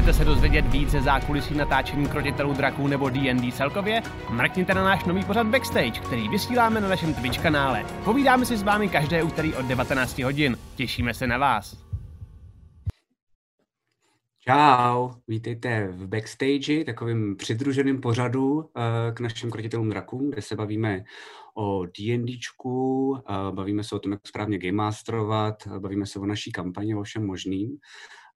Chcete se dozvědět více zákulisí natáčení krotitelů draků nebo D&D celkově? Mrkněte na náš nový pořad Backstage, který vysíláme na našem Twitch kanále. Povídáme si s vámi každé úterý od 19 hodin. Těšíme se na vás. Čau, vítejte v Backstage, takovým přidruženým pořadu eh, k našim krotitelům drakům, kde se bavíme o D&Dčku, eh, bavíme se o tom, jak správně game masterovat, bavíme se o naší kampani, o všem možným.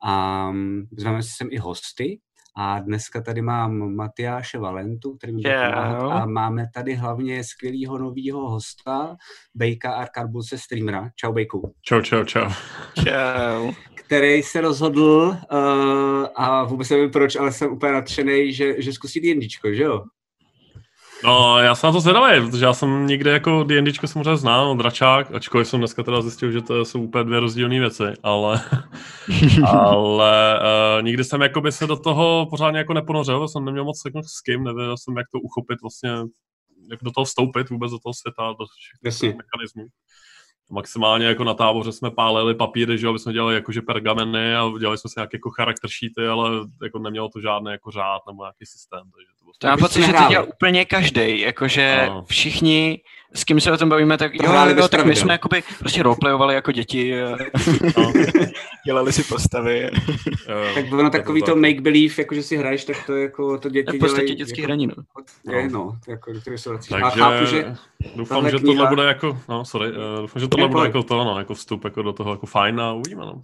A zveme si sem i hosty. A dneska tady mám Matyáše Valentu, který mi yeah. A máme tady hlavně skvělého nového hosta, Bejka Arkarbuse streamera. Čau Bejku. Čau, čau, čau. Čau. Který se rozhodl, uh, a vůbec nevím proč, ale jsem úplně nadšený, že, že zkusí D&Dčko, že jo? No, já jsem na to zvědavý, protože já jsem někde jako D&Dčko samozřejmě znám, no, dračák, ačkoliv jsem dneska teda zjistil, že to jsou úplně dvě rozdílné věci, ale, ale uh, nikdy jsem jako by se do toho pořádně jako neponořil, jsem neměl moc jako s kým, nevěděl jsem, jak to uchopit vlastně, jak do toho vstoupit vůbec do toho světa, do všech mechanismů maximálně jako na táboře jsme pálili papíry, že aby jsme dělali jakože pergameny a dělali jsme si nějaké jako charakter sheety, ale jako nemělo to žádný jako řád nebo nějaký systém. Takže to, to mám pocit, že to dělal úplně každý, jakože no. všichni, s kým se o tom bavíme, tak jo, jo tak my jsme jakoby prostě roleplayovali jako děti, no. dělali si postavy. tak ono takový to make-believe, jako že si hraješ, tak to jako to děti dělají. V podstatě dětský jako, hraní, no. Je, no, jako, se Takže a chápu, že doufám, že kniha... tohle bude jako, no sorry, uh, doufám, že tohle bude jako to, no, jako vstup jako do toho jako fajn a uvidíme, no.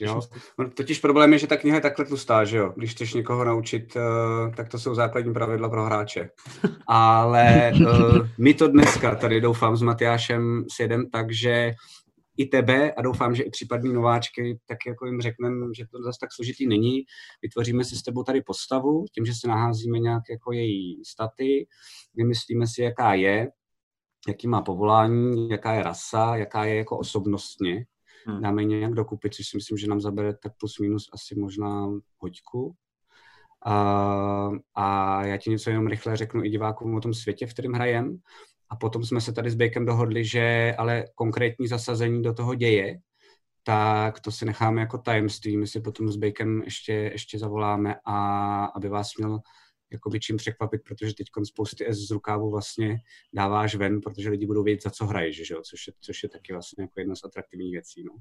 Jo. No, totiž problém je, že ta kniha je takhle tlustá, že jo? Když chceš někoho naučit, uh, tak to jsou základní pravidla pro hráče. Ale uh, my to dneska tady doufám s Matyášem sjedem, takže i tebe a doufám, že i případní nováčky, tak jako jim řekneme, že to zase tak složitý není. Vytvoříme si s tebou tady postavu, tím, že se naházíme nějak jako její staty, vymyslíme si, jaká je, jaký má povolání, jaká je rasa, jaká je jako osobnostně, hmm. dáme nějak dokupy, což si myslím, že nám zabere tak plus minus asi možná hoďku. A, a já ti něco jenom rychle řeknu i divákům o tom světě, v kterém hrajem. A potom jsme se tady s Bakem dohodli, že ale konkrétní zasazení do toho děje, tak to si necháme jako tajemství. My si potom s Bakem ještě, ještě zavoláme, a aby vás měl jakoby čím překvapit, protože teď spousty S z rukávu vlastně dáváš ven, protože lidi budou vědět, za co hraješ, že jo? Což, je, což je taky vlastně jako jedna z atraktivních věcí. No.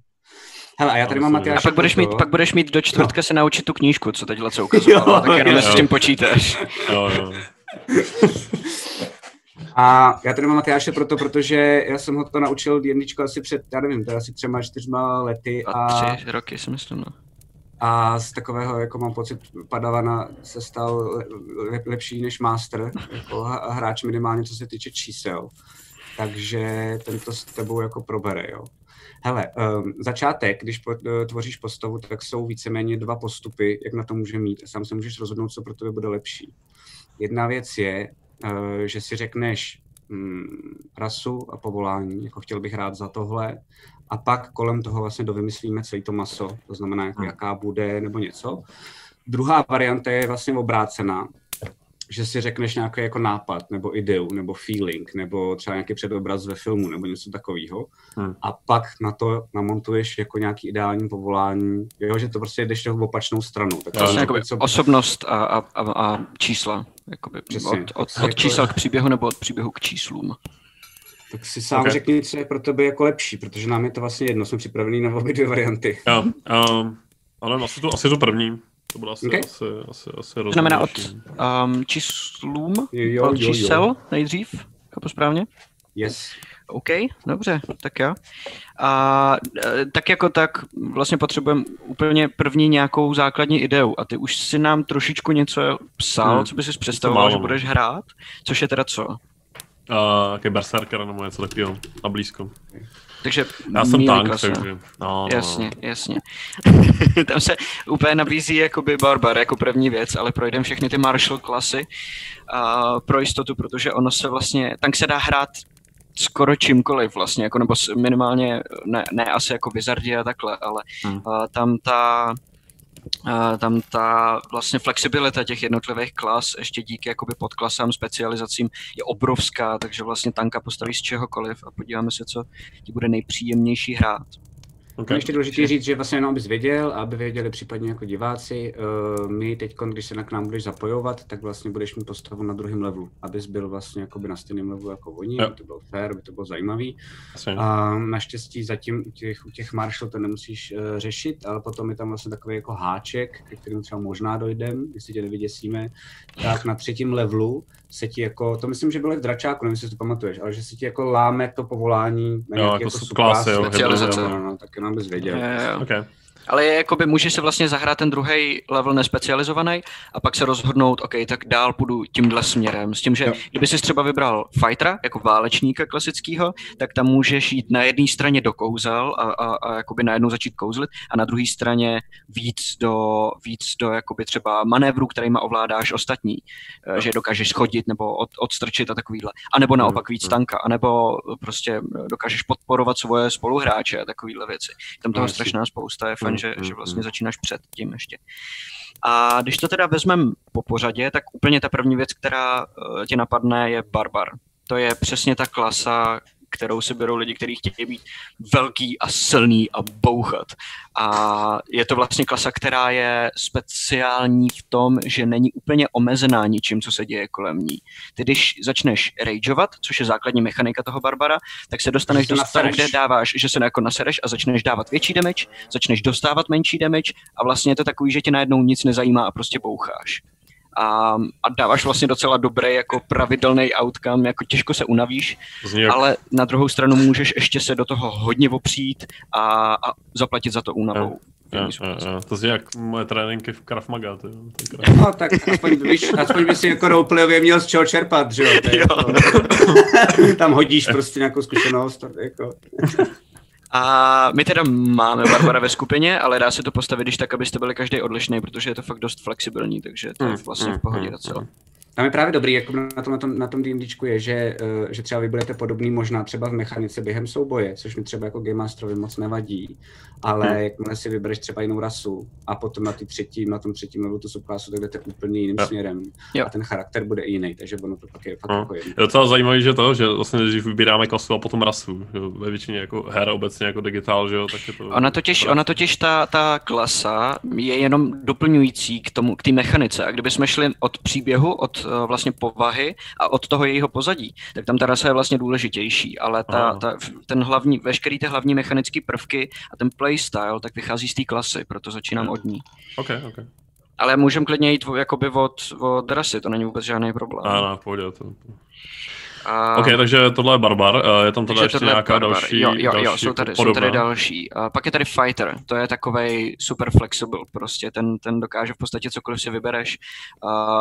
Hele, a já tady mám Matyáš. A pak budeš, mít, pak budeš mít do čtvrtka no. se naučit tu knížku, co teď co ukazovala, tak jenom s tím počítáš. Jo, jo. A já tady mám Matyáše proto, protože já jsem ho to naučil jedničko asi před, já nevím, to asi třema, čtyřma lety. A, a tři roky si myslím, no a z takového, jako mám pocit, Padavana se stal lepší než Master, jako hráč minimálně co se týče čísel. Takže tento s tebou jako probere, jo. Hele, um, začátek, když po, uh, tvoříš postavu, tak jsou víceméně dva postupy, jak na to může mít. Sám se můžeš rozhodnout, co pro tebe bude lepší. Jedna věc je, uh, že si řekneš um, rasu a povolání, jako chtěl bych hrát za tohle, a pak kolem toho vlastně dovymyslíme celé to maso, to znamená, jako jaká bude nebo něco. Druhá varianta je vlastně obrácená, že si řekneš nějaký jako nápad, nebo ideu, nebo feeling, nebo třeba nějaký předobraz ve filmu, nebo něco takového. Hmm. A pak na to namontuješ jako nějaký ideální povolání, jo, že to prostě jdeš v opačnou stranu. Tak to jako co... osobnost a, a, a, a čísla. Jakoby, od, od, od čísel k příběhu nebo od příběhu k číslům. Tak si sám okay. řekni, co je pro tebe jako lepší, protože nám je to vlastně jedno, jsme připravený na obě dvě varianty. Jo, um, ale asi to, asi to první. To bylo asi, okay. asi, asi, asi To znamená od um, číslům, jo, od jo, čísel jo. nejdřív, chápu správně? Yes. OK, dobře, tak jo. A e, tak jako tak vlastně potřebujeme úplně první nějakou základní ideu a ty už si nám trošičku něco psal, hmm. co bys si představoval, že budeš hrát, což je teda co? uh, jaký berserker nebo něco takového na blízko. Takže já jsem tank, klasa. takže... No, no, jasně, no. jasně. Tam se úplně nabízí jakoby barbar jako první věc, ale projdeme všechny ty martial klasy uh, pro jistotu, protože ono se vlastně, tank se dá hrát skoro čímkoliv vlastně, jako nebo minimálně, ne, ne asi jako Wizardi a takhle, ale hmm. uh, tam ta tam ta vlastně flexibilita těch jednotlivých klas ještě díky jakoby podklasám, specializacím je obrovská, takže vlastně tanka postaví z čehokoliv a podíváme se, co ti bude nejpříjemnější hrát. Okay. Ještě důležité říct, že vlastně jenom abys věděl, aby věděli případně jako diváci, uh, my teď, když se na k nám budeš zapojovat, tak vlastně budeš mít postavu na druhém levelu, abys byl vlastně jakoby na stejném levelu jako oni, aby to bylo fair, aby to bylo zajímavý. Asi. A naštěstí zatím u těch, u těch Marshall to nemusíš uh, řešit, ale potom je tam vlastně takový jako háček, ke kterým třeba možná dojdem, jestli tě nevyděsíme, tak na třetím levelu se ti jako, to myslím, že bylo v Dračáku, nevím, jestli to pamatuješ, ale že se ti jako láme to povolání na jo, jako, jako jo, specializace. No, no, tak jenom bys věděl. Je, je, okay. Ale je, jakoby, můžeš se vlastně zahrát ten druhý level nespecializovaný a pak se rozhodnout, OK, tak dál půjdu tímhle směrem. S tím, že jo. kdyby jsi třeba vybral fightera, jako válečníka klasického, tak tam můžeš jít na jedné straně do kouzel a, a, a jakoby najednou začít kouzlit a na druhé straně víc do, víc do jakoby třeba manévru, kterýma ovládáš ostatní, eh, jo. že dokážeš schodit nebo od, odstrčit a takovýhle. A nebo naopak víc tanka, a nebo prostě dokážeš podporovat svoje spoluhráče a takovýhle věci. Tam toho no, strašná spousta je fajn, že, že vlastně začínáš před tím ještě. A když to teda vezmeme po pořadě, tak úplně ta první věc, která uh, tě napadne, je Barbar. To je přesně ta klasa, kterou si berou lidi, kteří chtějí být velký a silný a bouchat. A je to vlastně klasa, která je speciální v tom, že není úplně omezená ničím, co se děje kolem ní. Ty když začneš rageovat, což je základní mechanika toho Barbara, tak se dostaneš do stavu, kde dáváš, že se jako nasereš a začneš dávat větší damage, začneš dostávat menší damage a vlastně je to takový, že tě najednou nic nezajímá a prostě boucháš a, a dáváš vlastně docela dobrý jako pravidelný outcome, jako těžko se unavíš, jak... ale na druhou stranu můžeš ještě se do toho hodně opřít a, a zaplatit za to únavou. Ja, ja, ja. To zní jak moje tréninky v Krav Maga. Ty, no, tak aspoň, víš, aspoň by si jako roleplayově měl z čeho čerpat, že jo? Jako, tam hodíš prostě nějakou zkušenost. Jako. A my teda máme Barbara ve skupině, ale dá se to postavit když tak, abyste byli každý odlišný, protože je to fakt dost flexibilní, takže to je hmm, vlastně v hmm, pohodě hmm, docela. Tam je právě dobrý, jako na tom, na tom, na tom DMDčku je, že, uh, že třeba vy budete podobný možná třeba v mechanice během souboje, což mi třeba jako Game Masterovi moc nevadí, ale hmm. jakmile si vybereš třeba jinou rasu a potom na, ty třetí, na tom třetím levelu tu subklasu, tak jdete úplně jiným jo. směrem jo. a ten charakter bude jiný, takže ono to pak je fakt hmm. jako jedno. Je docela zajímavé, že to, že vlastně nejdřív vybíráme klasu a potom rasu, že ve většině jako her obecně jako digitál, že jo, tak je to... Ona totiž, ona totiž ta, ta klasa je jenom doplňující k tomu, k té mechanice a kdybychom šli od příběhu, od uh, vlastně povahy a od toho jejího pozadí, tak tam ta rasa je vlastně důležitější, ale ta, ta, ten hlavní, veškerý ty hlavní mechanické prvky a ten playstyle, tak vychází z té klasy, proto začínám od ní. Okay, okay. Ale můžeme klidně jít jakoby od, od rasy, to není vůbec žádný problém. Ano, pohodě to. A... OK, takže tohle je Barbar, eh, je tam teda ještě nějaká barbar. další Jo, jo, další jo jsou, tady, jsou tady další. A pak je tady Fighter, to je takový super flexible, prostě ten, ten dokáže v podstatě cokoliv si vybereš. A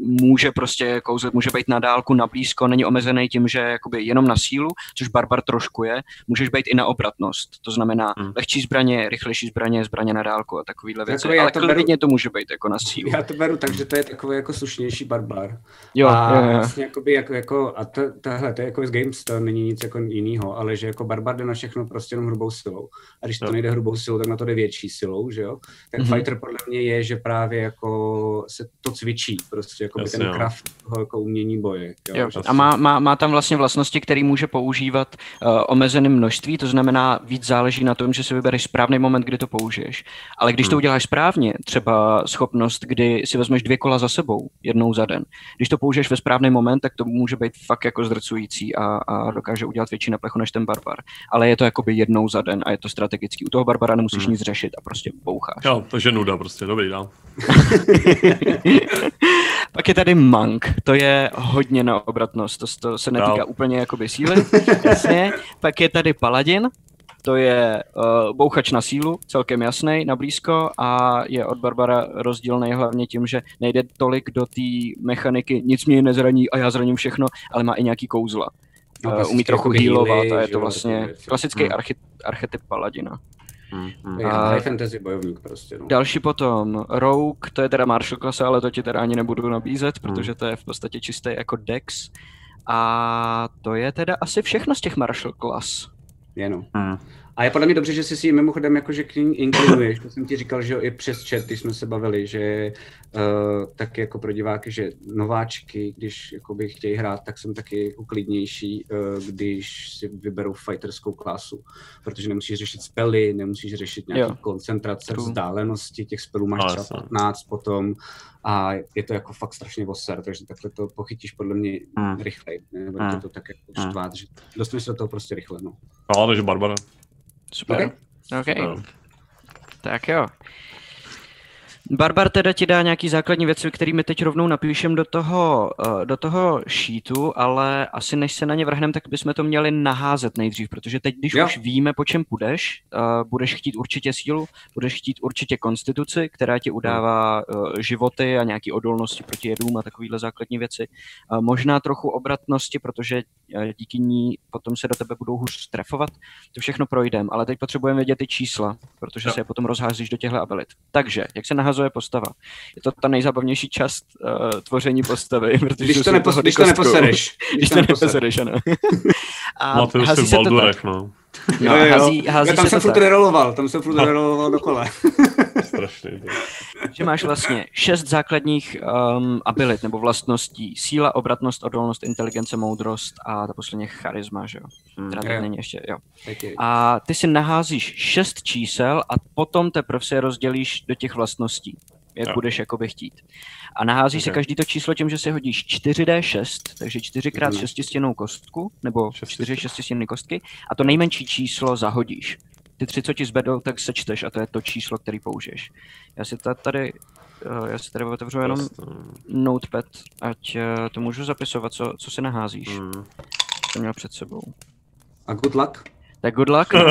může prostě kouzlet, může být na dálku, na blízko, není omezený tím, že jakoby jenom na sílu, což Barbar trošku je, můžeš být i na obratnost, to znamená hmm. lehčí zbraně, rychlejší zbraně, zbraně na dálku a takovýhle věci, Takový, ale to klidně beru, to může být jako na sílu. Já to beru tak, že to je takový jako slušnější Barbar. Jo, a jo, jo. vlastně jakoby, jako, jako, a to, tahle, to je jako z Games, to není nic jako jiného, ale že jako Barbar jde na všechno prostě jenom hrubou silou. A když to no. nejde hrubou silou, tak na to jde větší silou, že jo? Tak mm-hmm. Fighter podle mě je, že právě jako se to cvičí, prostě jako ten jo. craft toho jako umění boje. Jo? Jo. A má, má, má, tam vlastně vlastnosti, které může používat uh, omezeným množství, to znamená víc záleží na tom, že si vybereš správný moment, kdy to použiješ. Ale když hmm. to uděláš správně, třeba schopnost, kdy si vezmeš dvě kola za sebou, jednou za den, když to použiješ ve správný moment, tak to může být fakt jako zdrcující a, a dokáže udělat větší neplechu než ten barbar. Ale je to jakoby jednou za den a je to strategický. U toho barbara nemusíš hmm. nic řešit a prostě boucháš. Jo, takže nuda prostě, dobrý dál. Pak je tady Monk, to je hodně na obratnost, to, to se netýká dál. úplně jakoby síly, jasně. Pak je tady Paladin, to je uh, bouchač na sílu, celkem jasný, na blízko a je od Barbara rozdílný hlavně tím, že nejde tolik do té mechaniky, nic mě nezraní a já zraním všechno, ale má i nějaký kouzla. No, uh, umí trochu healovat a je to vlastně klasický hmm. archy, archetyp paladina. Hmm, hmm. A fantasy bojovník prostě. No. Další potom, Rogue, to je teda Marshall klasa, ale to ti teda ani nebudu nabízet, hmm. protože to je v podstatě čistý jako Dex. A to je teda asi všechno z těch Marshall Class. Jenom. Hmm. A je podle mě dobře, že jsi si mimochodem jakože k ní inklinuješ. To jsem ti říkal, že jo, i přes chat, když jsme se bavili, že uh, taky jako pro diváky, že nováčky, když jakoby chtějí hrát, tak jsem taky uklidnější, uh, když si vyberou fighterskou klasu. Protože nemusíš řešit spely, nemusíš řešit nějaké Jo. koncentrace, True. vzdálenosti, těch spelů máš No, třeba jasně. 15 potom a je to jako fakt strašně voser, takže takhle to pochytíš podle mě Hmm. rychleji, nebo Hmm. tě to tak jako Hmm. štvát, že dostaneš se do toho prostě rychle, no. No, takže Barbara. Super. Ok. OK. Jo. Tak jo. Barbar teda ti dá nějaký základní věci, kterými teď rovnou napíšem do toho, eh, do toho sheetu, ale asi než se na ně vrhneme, tak bychom to měli naházet nejdřív, protože teď, když Jo. už víme, po čem půjdeš, eh, budeš chtít určitě sílu, budeš chtít určitě konstituci, která ti udává eh, životy a nějaký odolnosti proti jedům a takovéhle základní věci. Možná trochu obratnosti, protože díky ní potom se do tebe budou hůř trefovat. To všechno projdeme, ale teď potřebujeme vědět ty čísla, protože Jo. se je potom rozházíš do těchto abilit. Takže, jak se nahazuje postava? Je to ta nejzábavnější část uh, tvoření postavy, protože Když to, si nepos, když to neposereš. Když to neposereš, ano. A No, jsi hází v se to tak. Baldurech, no. No, Jo, jo, hází, hází Já tam se jsem to furt tak, reroloval, tam jsem furt No. reroloval do kole. Strašný. to. že máš vlastně šest základních um, abilit nebo vlastností. Síla, obratnost, odolnost, inteligence, moudrost a ta posledně charisma, že jo? Hmm. Teda teď není ještě, jo. A ty si naházíš šest čísel a potom teprve se je rozdělíš do těch vlastností, jak Jo. budeš jakoby chtít. A naházíš si Ok. každý to číslo tím, že si hodíš 4D6, takže 4 krát Mhm. šestistěnou kostku, nebo Šesti- 4 šestistěnné kostky, a to nejmenší číslo zahodíš. Ty tři, co ti zbedou, tak sečteš a to je to číslo, který použiješ. Já si ta- tady, eh, já si tady otevřu jenom Prostě, notepad, ať eh, to můžu zapisovat, co, co si naházíš. mm. To měl před sebou. A good luck. Tak good luck.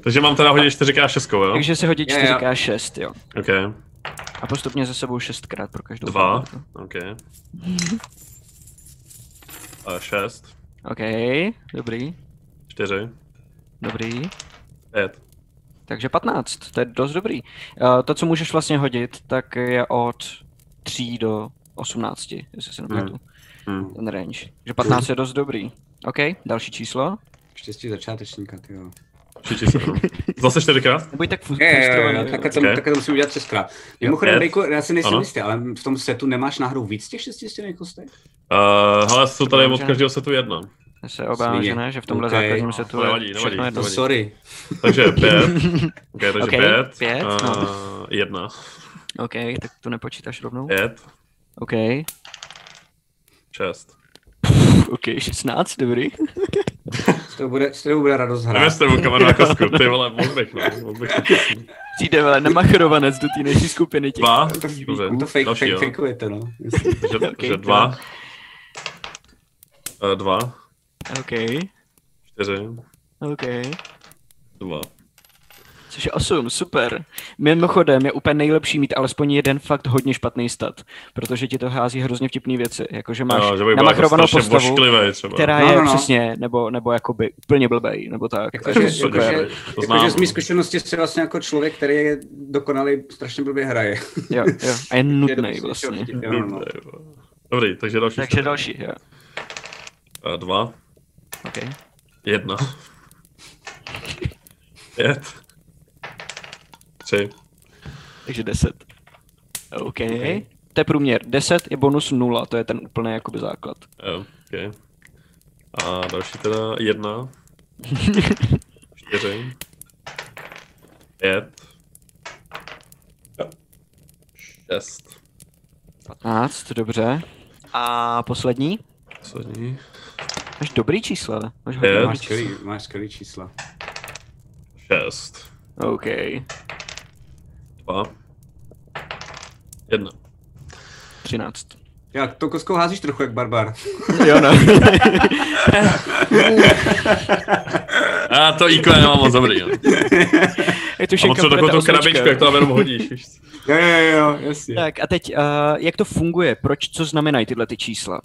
Takže mám teda hodit 4x6, jo? Takže si hodí Jo, jo. 4x6, jo. OK. A postupně ze sebou šestkrát pro každou. Dva. abilitu. OK. A šest. OK, dobrý, Čtyři. dobrý. Pět. Takže 15, to je dost dobrý. Uh, to, co můžeš vlastně hodit, tak je od 3 do 18, jestli se nepletu, Hmm. ten range. Takže 15 je dost dobrý. OK, další číslo. Štěstí začátečníka, ty jo. Všichni se. Zase čtyřikrát? Nebuď tak Je, je, je, je, jo. takhle to, Ok. takhle to musím udělat šestkrát. Mimochodem, Pět. Bejku, já si nejsem Ano. jistý, ale v tom setu nemáš náhodou víc těch šestistěných kostek? Uh, hele, jsou tady od každého setu jedna. Já se obávám, že ne, že v tomhle Ok. základním setu To je nevadí, nevadí, všechno jedno. No sorry. Takže pět. OK, takže Ok, pět. pět, uh, no. Jedna. OK, tak to nepočítáš rovnou. Pět. OK, Šest. OK, 16, dobrý. Z toho bude, z toho bude radost hrát. Nevím, s tebou kameru na kosku, ty vole, mohl bych, no. Přijde vele, namachrovanec do té naší skupiny těch. Dva. To, Dobře, to fake, další, fake, jo. fakeujete, no. Jasně. Takže, Ok, takže dva. Uh, dva. OK, Čtyři. OK. Dva. Což je 8, super. Mimochodem je úplně nejlepší mít alespoň jeden fakt hodně špatný stat, protože ti to hází hrozně vtipné věci, jakože máš Jo, že jako namachrovanou strašně postavu, vošklivý třeba. která No, je no, no. přesně, nebo, nebo jakoby úplně blbej, nebo tak. Jakože, A to znám. jakože z mý zkušenosti jsi vlastně jako člověk, který je dokonalý, strašně blbě hraje. Jo, jo. A je Je nudnej prostě vlastně. no, no. Dobrý, takže další. Takže další, jo. Uh, dva. OK. Jedna. Pět. Tři. Takže 10. OK. To je průměr. 10 je bonus 0, to je ten úplný jakoby základ. Jo, okay. A další teda jedna. Čtyři. Pět. Šest. 15, dobře. A poslední? Poslední. Máš dobrý čísla. Máš hodně Máš čísla. skvělý, máš skvělý čísla. Šest. OK. Dva. Jedna. 13. Já tou kostkou házíš trochu jak barbar. Jo, no. A to IQ nemám moc dobrý. No. je to A všechno potřebuji takovou tu krabičku, jak to jenom hodíš. co. Jo, jo, jo, jasně. Tak a teď, uh, jak to funguje? Proč, co znamenají tyhle ty čísla?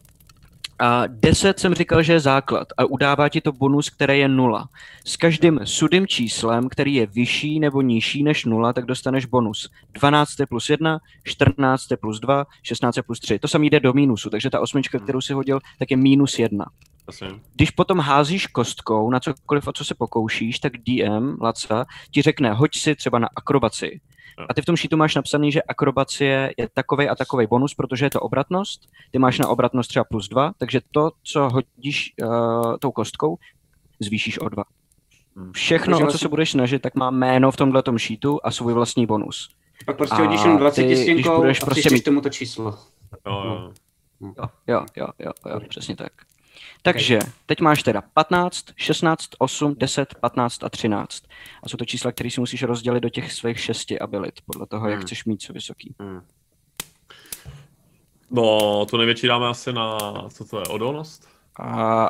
A 10 jsem říkal, že je základ a udává ti to bonus, který je 0. S každým sudým číslem, který je vyšší nebo nižší než 0, tak dostaneš bonus. 12 plus 1, 14 plus 2, 16 plus 3. To samý jde do mínusu, takže ta osmička, kterou si hodil, tak je minus 1. Jasně. Když potom házíš kostkou na cokoliv, o co se pokoušíš, tak DM, Laca, ti řekne, hoď si třeba na akrobaci. A ty v tom šítu máš napsaný, že akrobacie je takový a takový bonus, protože je to obratnost. Ty máš na obratnost třeba plus 2, takže to, co hodíš uh, tou kostkou, zvýšíš o 2. Všechno, Takže o co vlastně- se budeš snažit, tak má jméno v tomhle šítu a svůj vlastní bonus. Pak prostě A hodíš jenom 20 ty, když stěnkou budeš a prostě prostě mít- tomu to číslo. Jo, jo. Jo, jo, jo, jo, jo přesně tak. Takže teď máš teda 15, 16, 8, 10, 15 a 13. A jsou to čísla, které si musíš rozdělit do těch svých šesti abilit, podle toho, jak Hmm. chceš mít co vysoký. Hmm. No, tu největší dáme asi na, co to je, odolnost? A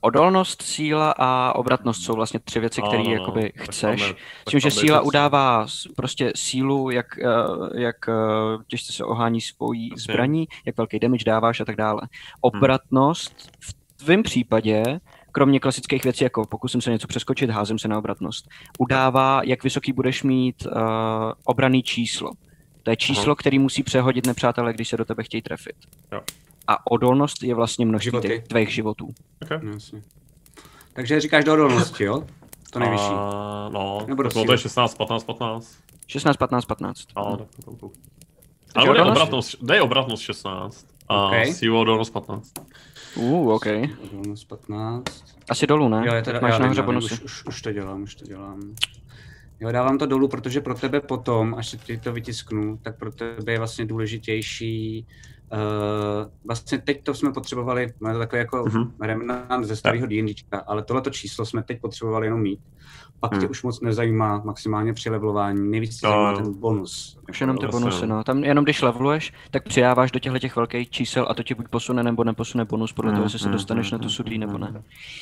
odolnost, síla a obratnost jsou vlastně tři věci, které no. jakoby Tak chceš. máme- S tak tím, že síla víc. udává prostě sílu, jak, eh, jak eh, těžce se ohání svojí zbraní, jak velký damage dáváš a tak dále. Obratnost v tvém případě, kromě klasických věcí, jako pokusím se něco přeskočit, házím se na obratnost, udává, jak vysoký budeš mít uh, obraný číslo. To je číslo, který musí přehodit nepřátelé, když se do tebe chtějí trefit. Jo. A odolnost je vlastně množství Životy. těch tvých životů. No, jasně. Takže říkáš do odolnosti, jo? To nejvyšší. A, no, Nebo do tak no, to je 16, 15, 15. 16, 15, 15. No, tak to tam půl. Takže Ale dej obratnost, dej obratnost 16. A Ok. sílu odolnost 15. Uh, OK. Odolnost 15. Asi dolů, ne? Jo, je to, já máš nahoře já vím, bonusy. už, už, už, to dělám, už to dělám. Jo, dávám to dolů, protože pro tebe potom, až ti to vytisknu, tak pro tebe je vlastně důležitější Uh, vlastně teď to jsme potřebovali, máme to takový jako uh-huh. remnant ze starého D&Dčka, ale tohleto číslo jsme teď potřebovali jenom mít. Pak tě Hmm. už moc nezajímá maximálně při levelování, nejvíc tě zajímá ten bonus. Už jenom ty bonusy, no. Tam jenom když leveluješ, tak přidáváš do těchto těch velkých čísel a to ti buď posune nebo neposune bonus podle toho, jestli se Mm, dostaneš mm, na tu sudlí nebo ne.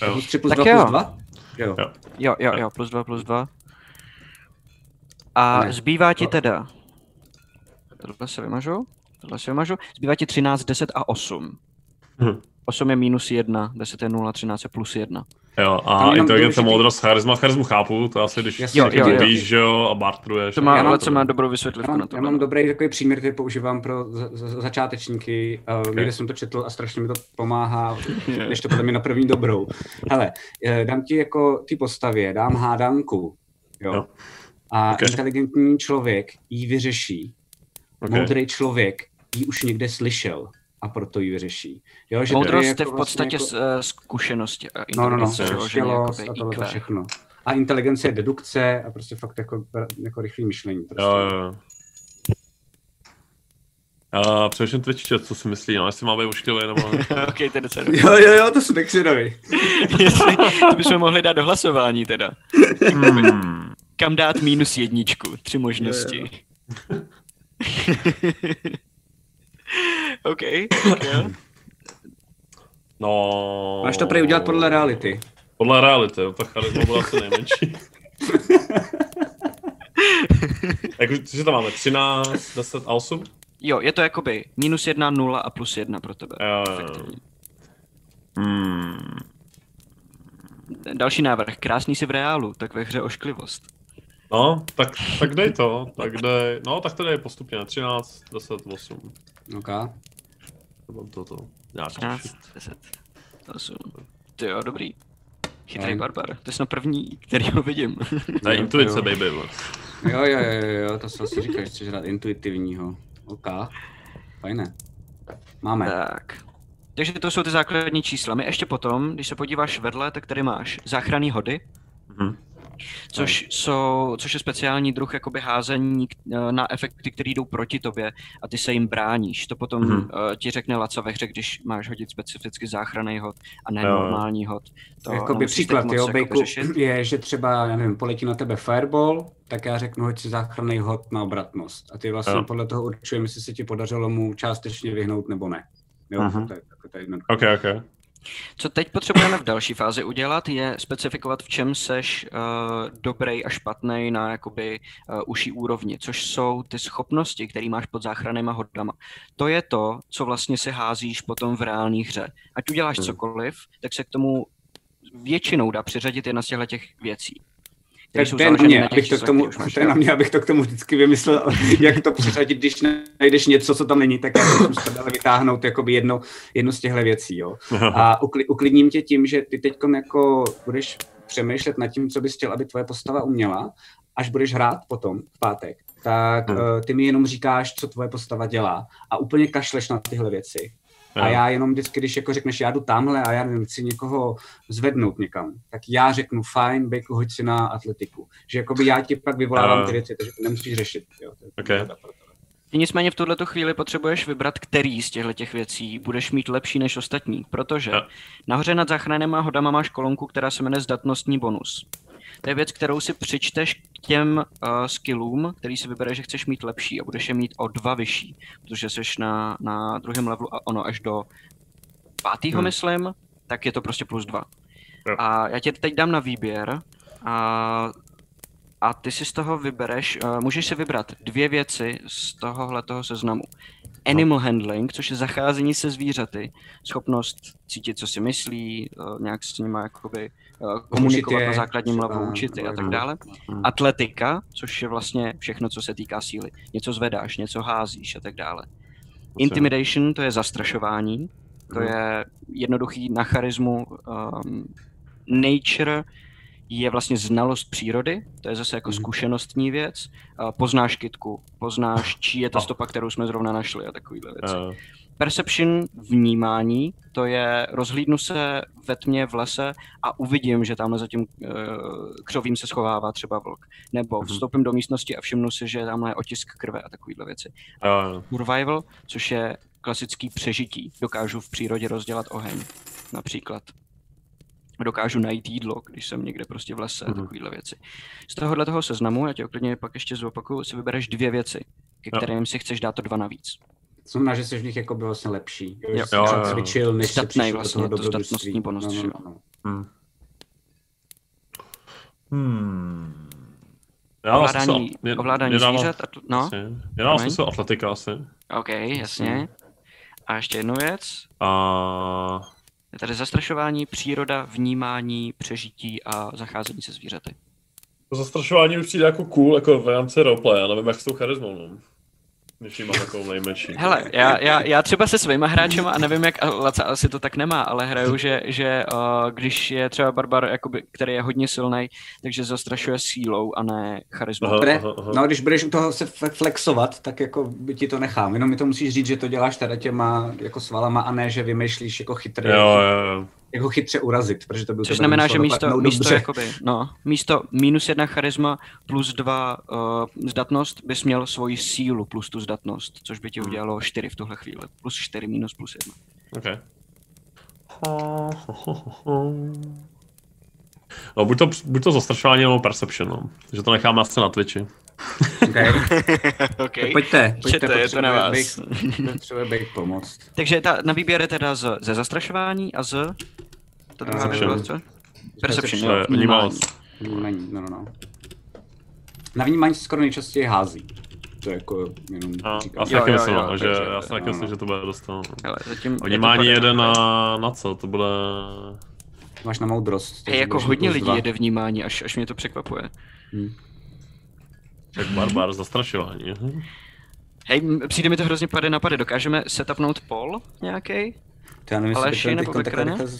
Jo. Plus 3 plus Tak 2 jo. plus 2? Jo. Jo. Jo, jo, plus dva, plus dva. A Ne. zbývá ti teda... Tohle se vymažu, tohle se vymažu. Zbývá ti 13, 10 a 8. Hm. 8 je minus 1, 10 je 0, 13 je plus 1. Jo, a inteligence, moudrost, charisma, charismu chápu, to asi když Jasně, jo, jo, jo. víš, že jo, a bartruješ. To má, Já mám- ale co má dobrou Já vysvětlivku mám, na já to. mám dobrý takový příměr, který používám pro za, za, začátečníky. Uh, Ok. Někde jsem to četl a strašně mi to pomáhá, když to podle mě na první dobrou. Hele, eh, dám ti jako ty postavě, dám hádanku, jo. Jo. A Ok. inteligentní člověk ji vyřeší. Okay. Moudrý člověk ji už někde slyšel a proto ji vyřeší. Jo, že to Moudrost je jako v podstatě vlastně jako... zkušenosti a No, no, no, inteligence, jo, štělost jakoby a tohle všechno. A inteligence je dedukce a prostě fakt jako, jako rychlý myšlení. Prostě. Jo, jo, jo. Uh, především Twitch chat, co si myslí, no, jestli má být ošklivý nebo ne. ok, to je docela jo, jo, jo, to jsem excitový. Jestli, to bychom mohli dát do hlasování teda. Hmm. Kam dát minus jedničku? Tři možnosti. OK. No... Máš to prý udělat podle reality. Podle reality, jo, tak charisma bude asi nejmenší. Jak už, že tam máme 13, 10 a 8? Jo, je to jakoby minus jedna, nula a plus jedna pro tebe. Jo, jo. Hmm. Další návrh. Krásný si v reálu, tak ve hře ošklivost. No, tak, tak dej to, tak dej, no tak to dej postupně, 13, 10, 8. OK. To to, to, nějak 13, 10, 8. Ty jo, dobrý. Chytrý Fajn. barbar. To je snad první, který ho vidím. To je Jo, intuice, jo. baby. Jo, jo, jo, jo, to se asi říká, že chceš hrát intuitivního. OK. Fajné. Máme. tak. Takže to jsou ty základní čísla. My ještě potom, když se podíváš vedle, tak tady máš záchranný hody, Mhm. Což, jsou, což je speciální druh jakoby házení eh, na efekty, které jdou proti tobě a ty se jim bráníš. To potom Mhm. uh, ti řekne Laca ve hře, když máš hodit specificky záchranný hod a ne normální hod. To Jakoby příklad, jo, Bejku, je, že třeba, já nevím, poletí na tebe fireball, tak já řeknu, hoď si záchranný hod na obratnost. A ty vlastně Jo. podle toho určujeme, jestli se ti podařilo mu částečně vyhnout nebo ne. Jo, Mhm. to je, to je jednoduché. Ok, ok. Co teď potřebujeme v další fázi udělat, je specifikovat, v čem seš uh, dobrý a špatný na jakoby uh, uší úrovni, což jsou ty schopnosti, které máš pod záchrannýma hodama. To je to, co vlastně si házíš potom v reálné hře. Ať uděláš hmm. cokoliv, tak se k tomu většinou dá přiřadit jedna z těchto těch věcí. Tak to je na mě, abych to, k tomu, to je na mě, abych to k tomu vždycky vymyslel, jak to přiřadit, když najdeš něco, co tam není, tak já musím dále vytáhnout jakoby jedno, jedno z těchto věcí. Jo. A ukli, uklidním tě tím, že ty teď jako budeš přemýšlet nad tím, co bys chtěl, aby tvoje postava uměla, až budeš hrát potom v pátek, tak hmm. uh, ty mi jenom říkáš, co tvoje postava dělá a úplně kašleš na tyhle věci. A já jenom vždycky, když jako řekneš, já jdu tamhle a já nevím, chci někoho zvednout někam, tak já řeknu, fajn, Bejku, hoď si na atletiku. Že jakoby já ti pak vyvolávám ty věci, takže to nemusíš řešit. Jo. To okay. Nicméně v tuhle chvíli potřebuješ vybrat, který z těchto těch věcí budeš mít lepší než ostatní, protože no. nahoře nad záchrannýma hodama máš kolonku, která se jmenuje zdatnostní bonus. To je věc, kterou si přičteš k těm uh, skillům, který si vybereš, že chceš mít lepší a budeš je mít o dva vyšší, protože jsi na, na druhém levelu a ono až do pátého, hmm. myslím, tak je to prostě plus dva. Jo. A já tě teď dám na výběr a, a ty si z toho vybereš, uh, můžeš si vybrat dvě věci z tohohle toho seznamu. Animal handling, což je zacházení se zvířaty, schopnost cítit, co si myslí, uh, nějak s nimi jakoby Eh, komunikovat na základním levelu, učit a tak dále. Hmm. Atletika, což je vlastně všechno, co se týká síly. Něco zvedáš, něco házíš a tak dále. Intimidation, to je zastrašování, to hmm. je jednoduchý na charismu. Um, nature je vlastně znalost přírody, to je zase jako hmm. zkušenostní věc. Poznáš kytku, poznáš, čí je ta stopa, kterou jsme zrovna našli a takovýhle věci. Uh. Perception vnímání, to je rozhlídnu se ve tmě v lese a uvidím, že tamhle za tím uh, křovím se schovává třeba vlk. Nebo mhm. vstoupím do místnosti a všimnu si, že tamhle je otisk krve a takovýhle věci. Uh. Survival, což je klasický přežití. Dokážu v přírodě rozdělat oheň, například. Dokážu najít jídlo, když jsem někde prostě v lese a mhm. takovýhle věci. Z tohohle toho seznamu, já tě oklidně pak ještě zopakuju, si vybereš dvě věci, ke kterým si chceš dát to dva navíc. To znamená, že jsi v nich jako byl vlastně lepší. Jo, jo, jo, cvičil, než Statnej vlastně, to statnostní bonus. No, no, no. Hmm. Hmm. Já ovládání, mě, ovládání mě zvířat? Atl- no? Já dám smysl atletika asi. OK, jasně. A ještě jednu věc. A... Je tady zastrašování, příroda, vnímání, přežití a zacházení se zvířaty. To zastrašování už přijde jako cool, jako v rámci roleplay, já nevím jak s tou charizmou. No. Když mám takovou nejmenší. Hele, já, já, já třeba se svýma hráčema, a nevím jak Laca asi to tak nemá, ale hraju, že, že uh, když je třeba barbar, jakoby, který je hodně silný, takže zastrašuje sílou a ne charismou. Aha, aha, aha. No, když budeš u toho se flexovat, tak jako by ti to nechám. Jenom mi to musíš říct, že to děláš teda těma jako svalama a ne, že vymýšlíš jako chytrý. Jo, jo, jo jak ho chytře urazit, protože to byl Což znamená, že místo, místo, jakoby, no, místo minus jedna charisma plus dva uh, zdatnost bys měl svoji sílu plus tu zdatnost, což by ti hmm. udělalo čtyři v tuhle chvíli. Plus čtyři minus plus jedna. Okay. No, buď to, buď to zastrašování nebo perception, no. Že to necháme asi na Twitchi. Okay. okay. Pojďte, pojďte, to je to na vás. Potřebuje být pomoc. Takže ta, na výběr je teda z, ze zastrašování a z... Ta druhá věc co? Perception, jo. Vnímání. Vnímání, no, no, no. Na vnímání se skoro nejčastěji hází. To je jako jenom a, říkám. Já taky myslím, že, já si taky no, myslím, no. že to bude dostat. Vnímání jede na, na co? To bude... Máš na moudrost. Je jako hodně lidí jede vnímání, až, až mě to překvapuje. Hmm. Tak barbar, zastrašování. Hej, přijde mi to hrozně pade na pade. Dokážeme setupnout pol nějaký? To já nevím, Aleši, nebo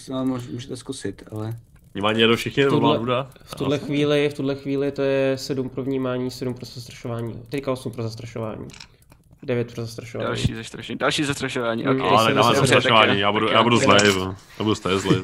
no, můžete zkusit, ale... Vnímání je do všichni, v tuhle, v tuhle chvíli, v tuhle chvíli to je 7 pro vnímání, 7 pro zastrašování. Teďka 8 pro zastrašování. 9 pro zastrašování. Další zastrašování. Další zastrašování. Okay. No, ale dáme zastrašování, já budu, já budu zlej, já budu stejně zlej.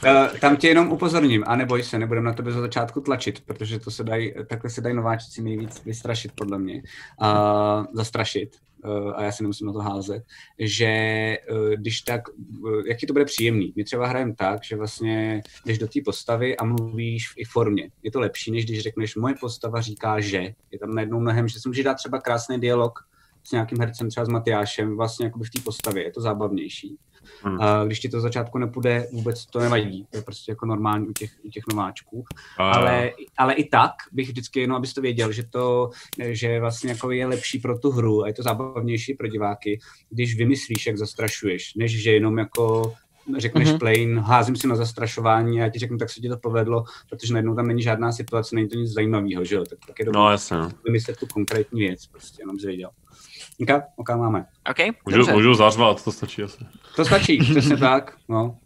Tam tě jenom upozorním, a neboj se, nebudem na tebe za začátku tlačit, protože to se dají, takhle se dají nováčci nejvíc vystrašit, podle mě. Uh, zastrašit. Eh, a já si nemusím na to házet, že eh, když tak, eh, jaký to bude příjemný. My třeba hrajeme tak, že vlastně jdeš do té postavy a mluvíš v i formě. Je to lepší, než když řekneš, moje postava říká, že. Je tam najednou mnohem, že si může dát třeba krásný dialog s nějakým hercem, třeba s Matyášem, vlastně jako v té postavě, je to zábavnější. Hmm. A když ti to začátku nepůjde, vůbec to nevadí. To je prostě jako normální u těch, u těch nováčků. A... Ale, ale i tak bych vždycky jenom, abyste věděl, že to že vlastně jako je lepší pro tu hru a je to zábavnější pro diváky, když vymyslíš, jak zastrašuješ, než že jenom jako řekneš mm-hmm. plain, házím si na zastrašování a já ti řeknu, tak se ti to povedlo, protože najednou tam není žádná situace, není to nic zajímavého, že jo? Tak, tak je dobré no, jasně. No. vymyslet tu konkrétní věc, prostě jenom zvěděl. Nika, oka máme. Okay, můžu, můžu zařvat, to stačí asi. To stačí, přesně tak, no.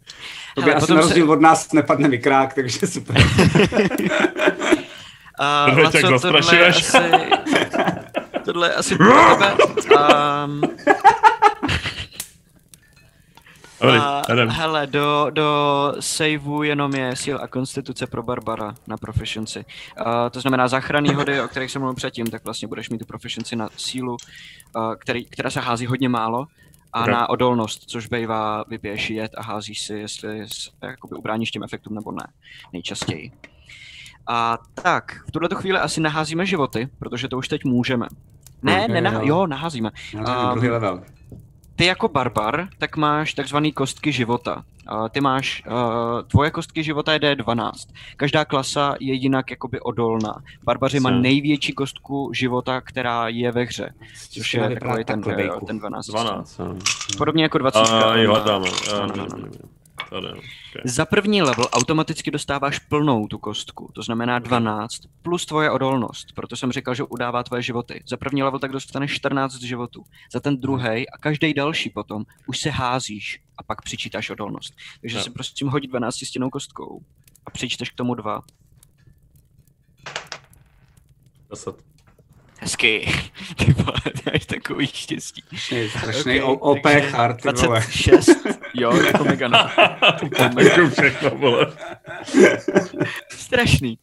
To by asi na rozdíl se... od nás nepadne mikrák, takže super. uh, Laco, tohle je asi, tohle asi pro tebe. Um, a, hele, do, do saveu jenom je síl a konstituce pro Barbara na proficiency. Uh, to znamená záchranný hody, o kterých jsem mluvil předtím, tak vlastně budeš mít tu proficiency na sílu, uh, který, která se hází hodně málo, a okay. na odolnost, což bývá vypiješ jet a házíš si, jestli se jakoby ubráníš těm efektům nebo ne, nejčastěji. A tak, v tuhle chvíli asi naházíme životy, protože to už teď můžeme. Ne, okay, ne, jo, naházíme. Um, level ty jako barbar, tak máš takzvaný kostky života. Uh, ty máš, uh, tvoje kostky života je D12. Každá klasa je jinak jakoby odolná. Barbaři má největší kostku života, která je ve hře, což je takový ten, ten 12. 12 Podobně jako 20. A jo, dáme. No, no, no, no. Tady, okay. Za první level automaticky dostáváš plnou tu kostku, to znamená 12 plus tvoje odolnost, proto jsem říkal, že udává tvoje životy. Za první level tak dostaneš 14 životů, za ten druhý a každý další potom už se házíš a pak přičítáš odolnost. Takže no. si prostě hodit 12 stěnou kostkou a přičteš k tomu dva. 10. Hezky. Ty vole, ty máš takový štěstí. Strašný okay, OP chart, 26, jo, jako Megana. jako všechno, vole. Strašný.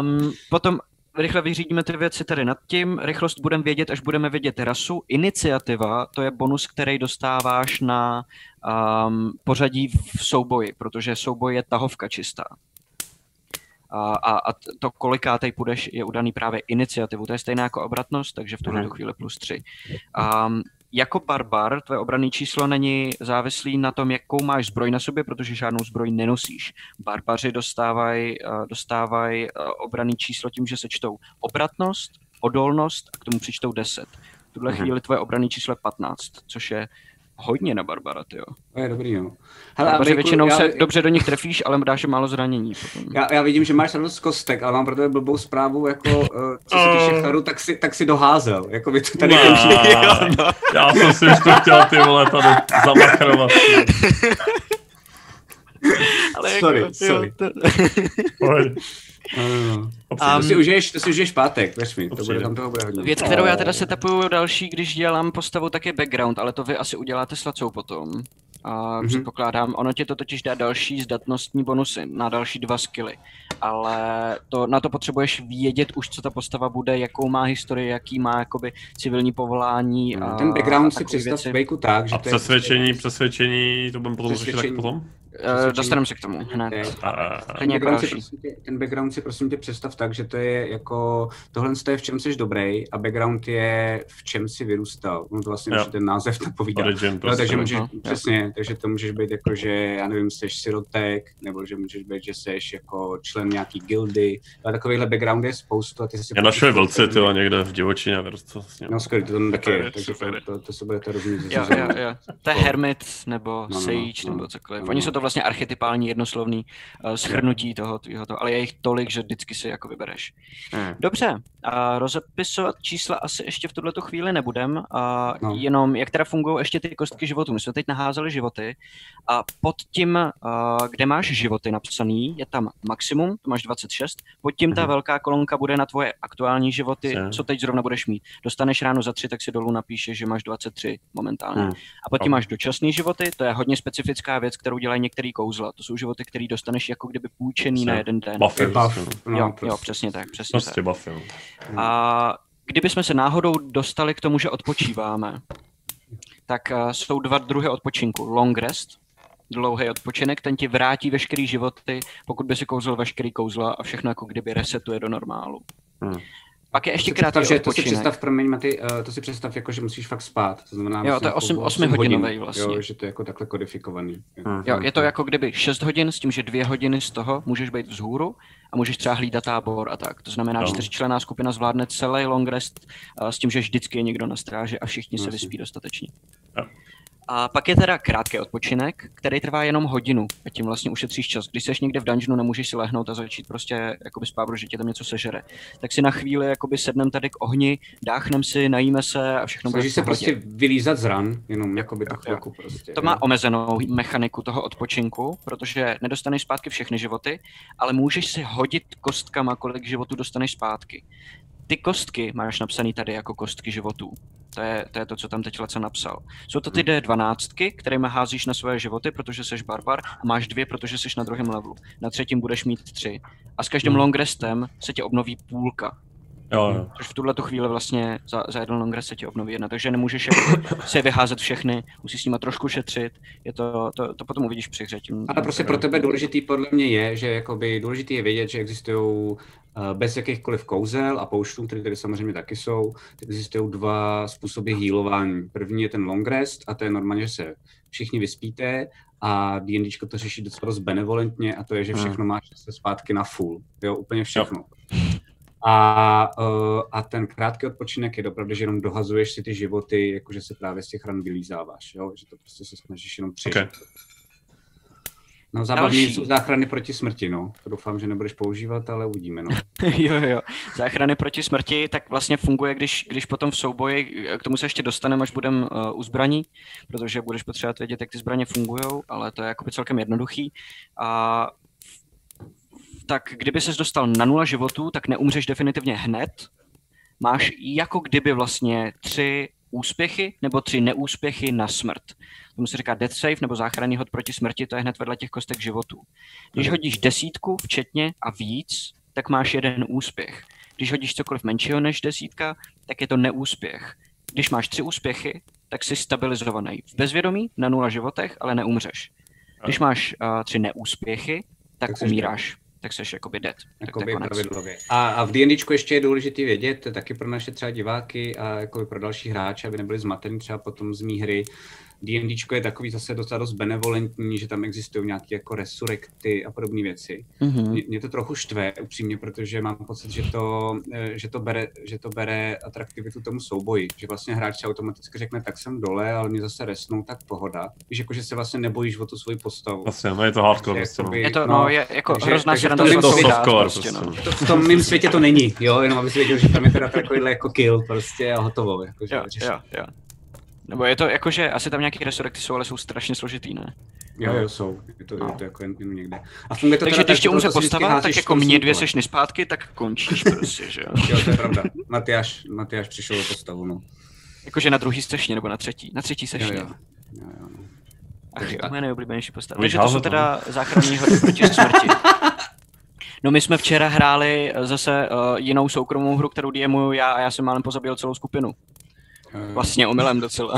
Um, potom rychle vyřídíme ty věci tady nad tím. Rychlost budeme vědět, až budeme vědět rasu. Iniciativa, to je bonus, který dostáváš na um, pořadí v souboji, protože souboj je tahovka čistá a, a to, kolikátej půjdeš, je udaný právě iniciativu. To je stejná jako obratnost, takže v tuhle chvíli plus tři. Um, jako barbar tvoje obranné číslo není závislý na tom, jakou máš zbroj na sobě, protože žádnou zbroj nenosíš. Barbaři dostávají dostávaj obranné číslo tím, že se čtou obratnost, odolnost a k tomu přičtou 10. V tuhle mm-hmm. chvíli tvoje obranné číslo je 15, což je hodně na Barbara, jo. To je dobrý, jo. Hele, Barbaři většinou já... se dobře do nich trefíš, ale dáš málo zranění potom. Já, já, vidím, že máš radost z kostek, ale mám pro tebe blbou zprávu, jako, uh, co se týče oh. charu, tak si, tak si doházel. Jako by to tady no, no. Já jsem si už to chtěl ty vole tady zamakrovat. ale sorry, jako, sorry. To... Um, to, si užiješ, to si užiješ pátek, věř mi, to bude, tam toho bude hodně. Věc, kterou já teda se tapuju další, když dělám postavu, tak je background, ale to vy asi uděláte s Lacou potom. A mm-hmm. předpokládám, ono ti to totiž dá další zdatnostní bonusy na další dva skilly, ale to, na to potřebuješ vědět už, co ta postava bude, jakou má historii, jaký má jakoby civilní povolání. A, Ten background si představ v tak, že a přesvědčení, je... přesvědčení, to budeme potom řešit tak potom? Uh, dostaneme se k tomu hned. Ten, background si, prosím tě, ten background si prosím tě představ tak, že to je jako, tohle je v čem jsi dobrý a background je v čem si vyrůstal. No to vlastně už ten název napovídá. Origin, no, prostě. takže můžeš, no, přesně, takže to můžeš být jako, že já nevím, jsi sirotek, nebo že můžeš být, že jsi jako člen nějaký gildy, ale takovýhle background je spoustu. A ty si já našel vlci, ty někde v divočině. Prostě, no skvělý, to tam taky je, takže to, to, to, se budete rozumět. Jo, jo, jo. To je Hermit, nebo no, no, Sage, no, nebo cokoliv. Oni jsou to vlastně archetypální jednoslovný uh, schrnutí toho, toho, ale je jich tolik, že vždycky si jako vybereš. Hmm. Dobře, a rozepisovat čísla asi ještě v tuhle chvíli nebudem, a no. jenom jak teda fungují ještě ty kostky životů. My jsme teď naházeli životy a pod tím, uh, kde máš životy napsaný, je tam maximum, to máš 26, pod tím ta hmm. velká kolonka bude na tvoje aktuální životy, hmm. co teď zrovna budeš mít. Dostaneš ráno za tři, tak si dolů napíšeš, že máš 23 momentálně. Hmm. A pod tím máš dočasné životy, to je hodně specifická věc, kterou dělají některý kouzla. To jsou životy, které dostaneš jako kdyby půjčený na jeden den. Buffy. Buff. No, jo, jo, přesně tak. Přesně prostě tak. Buffy. A kdybychom se náhodou dostali k tomu, že odpočíváme, tak uh, jsou dva druhy odpočinku. Long rest, dlouhý odpočinek, ten ti vrátí veškerý životy, pokud by si kouzl veškerý kouzla a všechno jako kdyby resetuje do normálu. Hmm. Pak je ještě krátký představ, že to si představ, promiň, Maty, uh, to si představ jako, že musíš fakt spát. To znamená, Jo, to je jako osm- osm osmihodinový hodin, vlastně. Jo, že to je jako takhle kodifikovaný. Hmm. Jo, je to jako kdyby 6 hodin s tím, že dvě hodiny z toho můžeš být vzhůru a můžeš třeba hlídat tábor a tak. To znamená, No. čtyřčlenná skupina zvládne celý long rest a s tím, že vždycky je někdo na stráži a všichni se Jasně. vyspí dostatečně. Jo. A pak je teda krátký odpočinek, který trvá jenom hodinu a tím vlastně ušetříš čas. Když jsi někde v dungeonu, nemůžeš si lehnout a začít prostě jakoby spát, protože tě tam něco sežere. Tak si na chvíli jakoby sednem tady k ohni, dáchnem si, najíme se a všechno v se prostě vylízat z ran, jenom jakoby jo. chvilku prostě. To jo. má omezenou mechaniku toho odpočinku, protože nedostaneš zpátky všechny životy, ale můžeš si hodit kostkama, kolik životů dostaneš zpátky. Ty kostky máš napsaný tady jako kostky životů. To je, to je to, co tam teď Laca napsal. Jsou to ty D12, kterými házíš na své životy, protože jsi barbar, a máš dvě, protože jsi na druhém levelu. Na třetím budeš mít tři. A s každým Hmm. long restem se tě obnoví půlka. Jo, jo. Což v tuhle tu chvíli vlastně za, za jeden long rest se ti obnoví jedna, takže nemůžeš jako si je vyházet všechny, musíš s nimi trošku šetřit, je to, to, to potom uvidíš při hře. Ale prostě pro tebe důležitý podle mě je, že jakoby důležitý je vědět, že existují bez jakýchkoliv kouzel a pouštů, které tady samozřejmě taky jsou, tak existují dva způsoby healování. První je ten long rest a to je normálně, že se všichni vyspíte a D&Dčko to řeší docela dost benevolentně a to je, že všechno máš se zpátky na full. Jo, úplně všechno. A, uh, a ten krátký odpočinek je opravdu, že jenom dohazuješ si ty životy, jakože se právě z těch ran vylízáváš, jo? že to prostě se snažíš jenom přežít. Okay. No zábavní Další. jsou záchrany proti smrti, no. To doufám, že nebudeš používat, ale uvidíme, no. jo, jo. Záchrany proti smrti tak vlastně funguje, když, když potom v souboji, k tomu se ještě dostaneme, až budeme uh, u zbraní, protože budeš potřebovat vědět, jak ty zbraně fungují, ale to je jakoby celkem jednoduchý. A tak kdyby ses dostal na nula životů, tak neumřeš definitivně hned. Máš jako kdyby vlastně tři úspěchy nebo tři neúspěchy na smrt. Tomu se říká death save nebo záchranný hod proti smrti, to je hned vedle těch kostek životů. Když hodíš desítku včetně a víc, tak máš jeden úspěch. Když hodíš cokoliv menšího než desítka, tak je to neúspěch. Když máš tři úspěchy, tak jsi stabilizovaný. V bezvědomí, na nula životech, ale neumřeš. Když máš uh, tři neúspěchy, tak, Tak tak seš umíráš. Tak jsi jakoby dead. Tak Jakoby konec. pravidlově. A, a v D&Dčku ještě je důležité vědět, to je taky pro naše třeba diváky a jako pro další hráče, aby nebyli zmatení třeba potom z mý hry. D&Dčko je takový zase docela dost benevolentní, že tam existují nějaké jako resurrekty a podobné věci. Mhm. Mě, mě to trochu štve, upřímně, protože mám pocit, že to, eh, že to, bere, že to bere atraktivitu tomu souboji. Že vlastně hráč si automaticky řekne, tak jsem dole, ale mě zase resnou, tak pohoda. Víš, jako, že se vlastně nebojíš o tu svoji postavu. Vlastně, no je to hardcore. Prostě, no. jakoby- Je to, No, no, je jako takže- hrozná se je to to softcore, prostě, no. prostě. To, v tom mém světě to není, jo, jenom abys věděl, že tam je teda takovýhle jako kill prostě a hotovo. Jako, že Jo, jo, jo. Nebo je to jako, že asi tam nějaký resurrekty jsou, ale jsou strašně složitý, ne? jo, jo, jsou. Je to, No. je to jako jen, jen někde. A to Takže když že umře to postava, tak jako mě dvě sešny zpátky, tak končíš prostě, že jo? Jo, to je pravda. Matyáš, Matyáš přišel o postavu, no. Jakože na druhý sešně, nebo na třetí. Na třetí Jo, sešně. jo. jo, jo no. Ach Takže jo, tak. moje nejoblíbenější postava. Takže to jsou teda záchranní hody proti smrti. No my jsme včera hráli zase uh, jinou soukromou hru, kterou DMuju já a já jsem málem pozabil celou skupinu. Eh, Vlastně omylem docela.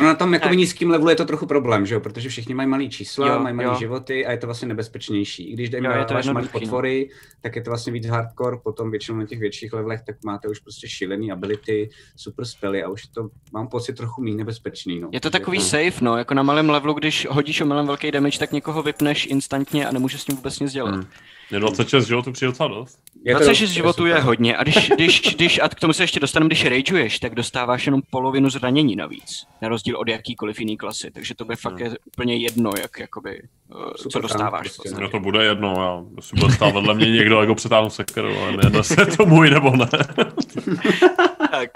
Ono na tom jako nízkým levelu je to trochu problém, že jo? protože všichni mají malý čísla, Jo, mají malý jo. životy a je to vlastně nebezpečnější. I když Jo, dejme je to malý no. potvory, tak je to vlastně víc hardcore, potom většinou na těch větších levelech tak máte už prostě šílený ability, super spely a už to, mám pocit, trochu méně nebezpečný. No. Je to takový safe, no, jako na malém levelu, když hodíš omylem velký damage, tak někoho vypneš instantně a nemůžeš s tím vůbec nic dělat. Hmm. Je 26 životů přijde docela dost. je to- 26 to životů je hodně a když, když, když, a k tomu se ještě dostaneme, když rageuješ, tak dostáváš jenom polovinu zranění navíc, na rozdíl od jakýkoliv jiný klasy, takže to by fakt je úplně jedno, jak jakoby, uh, co Super dostáváš. tank v prostě. No to bude jedno, já si bude stát vedle mě někdo, jako přetáhnu sekeru, ale nejedno se to můj nebo ne. tak.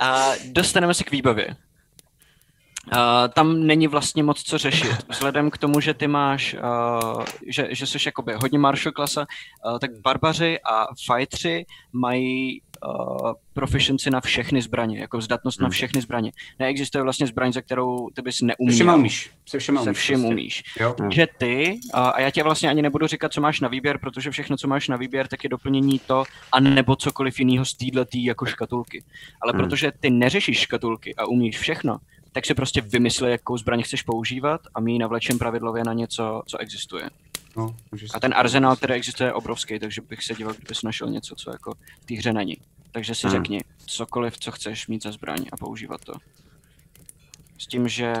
A dostaneme se k výbavě. Uh, tam není vlastně moc co řešit. Vzhledem k tomu, že ty máš, uh, že, že jsi jakoby hodně martial klasa, uh, tak barbaři a fightři mají uh, proficiency na všechny zbraně, jako zdatnost na Hmm. všechny zbraně. Neexistuje vlastně zbraň, za kterou ty bys Se neuměl. všema umíš. Se všema Se umíš. vším prostě. umíš. Jo? Že ty, a a já tě vlastně ani nebudu říkat, co máš na výběr, protože všechno, co máš na výběr, tak je doplnění to, a nebo cokoliv jiného z této jako škatulky. Ale Hmm. protože ty neřešíš škatulky a umíš všechno, tak si prostě vymysli, jakou zbraň chceš používat a my ji navlečem pravidlově na něco, co existuje. No, A ten arzenál, který existuje, je obrovský, takže bych se díval, kdybys našel něco, co jako v té hře není. Takže si Hmm. řekni cokoliv, co chceš mít za zbraň a používat to. S tím, že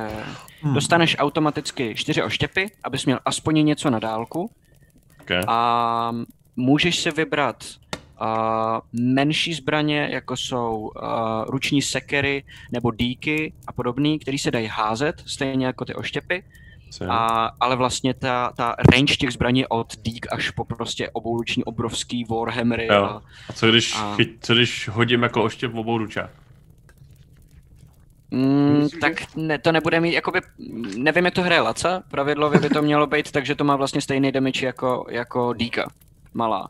Hmm. dostaneš automaticky čtyři oštěpy, abys měl aspoň něco na dálku Okay. a můžeš si vybrat menší zbraně, jako jsou a, ruční sekery nebo díky a podobný, který se dají házet, stejně jako ty oštěpy, a, ale vlastně ta, ta range těch zbraní od dík až po prostě obouruční obrovský warhammery Jo. a A co když, a- chyt, co když hodím jako oštěp v obou ručách? Mm, Myslím, tak ne, to nebude mít, jakoby, nevím, jak to hraje Laca, pravidlově by to mělo být, takže to má vlastně stejný damage jako, jako Díka, malá.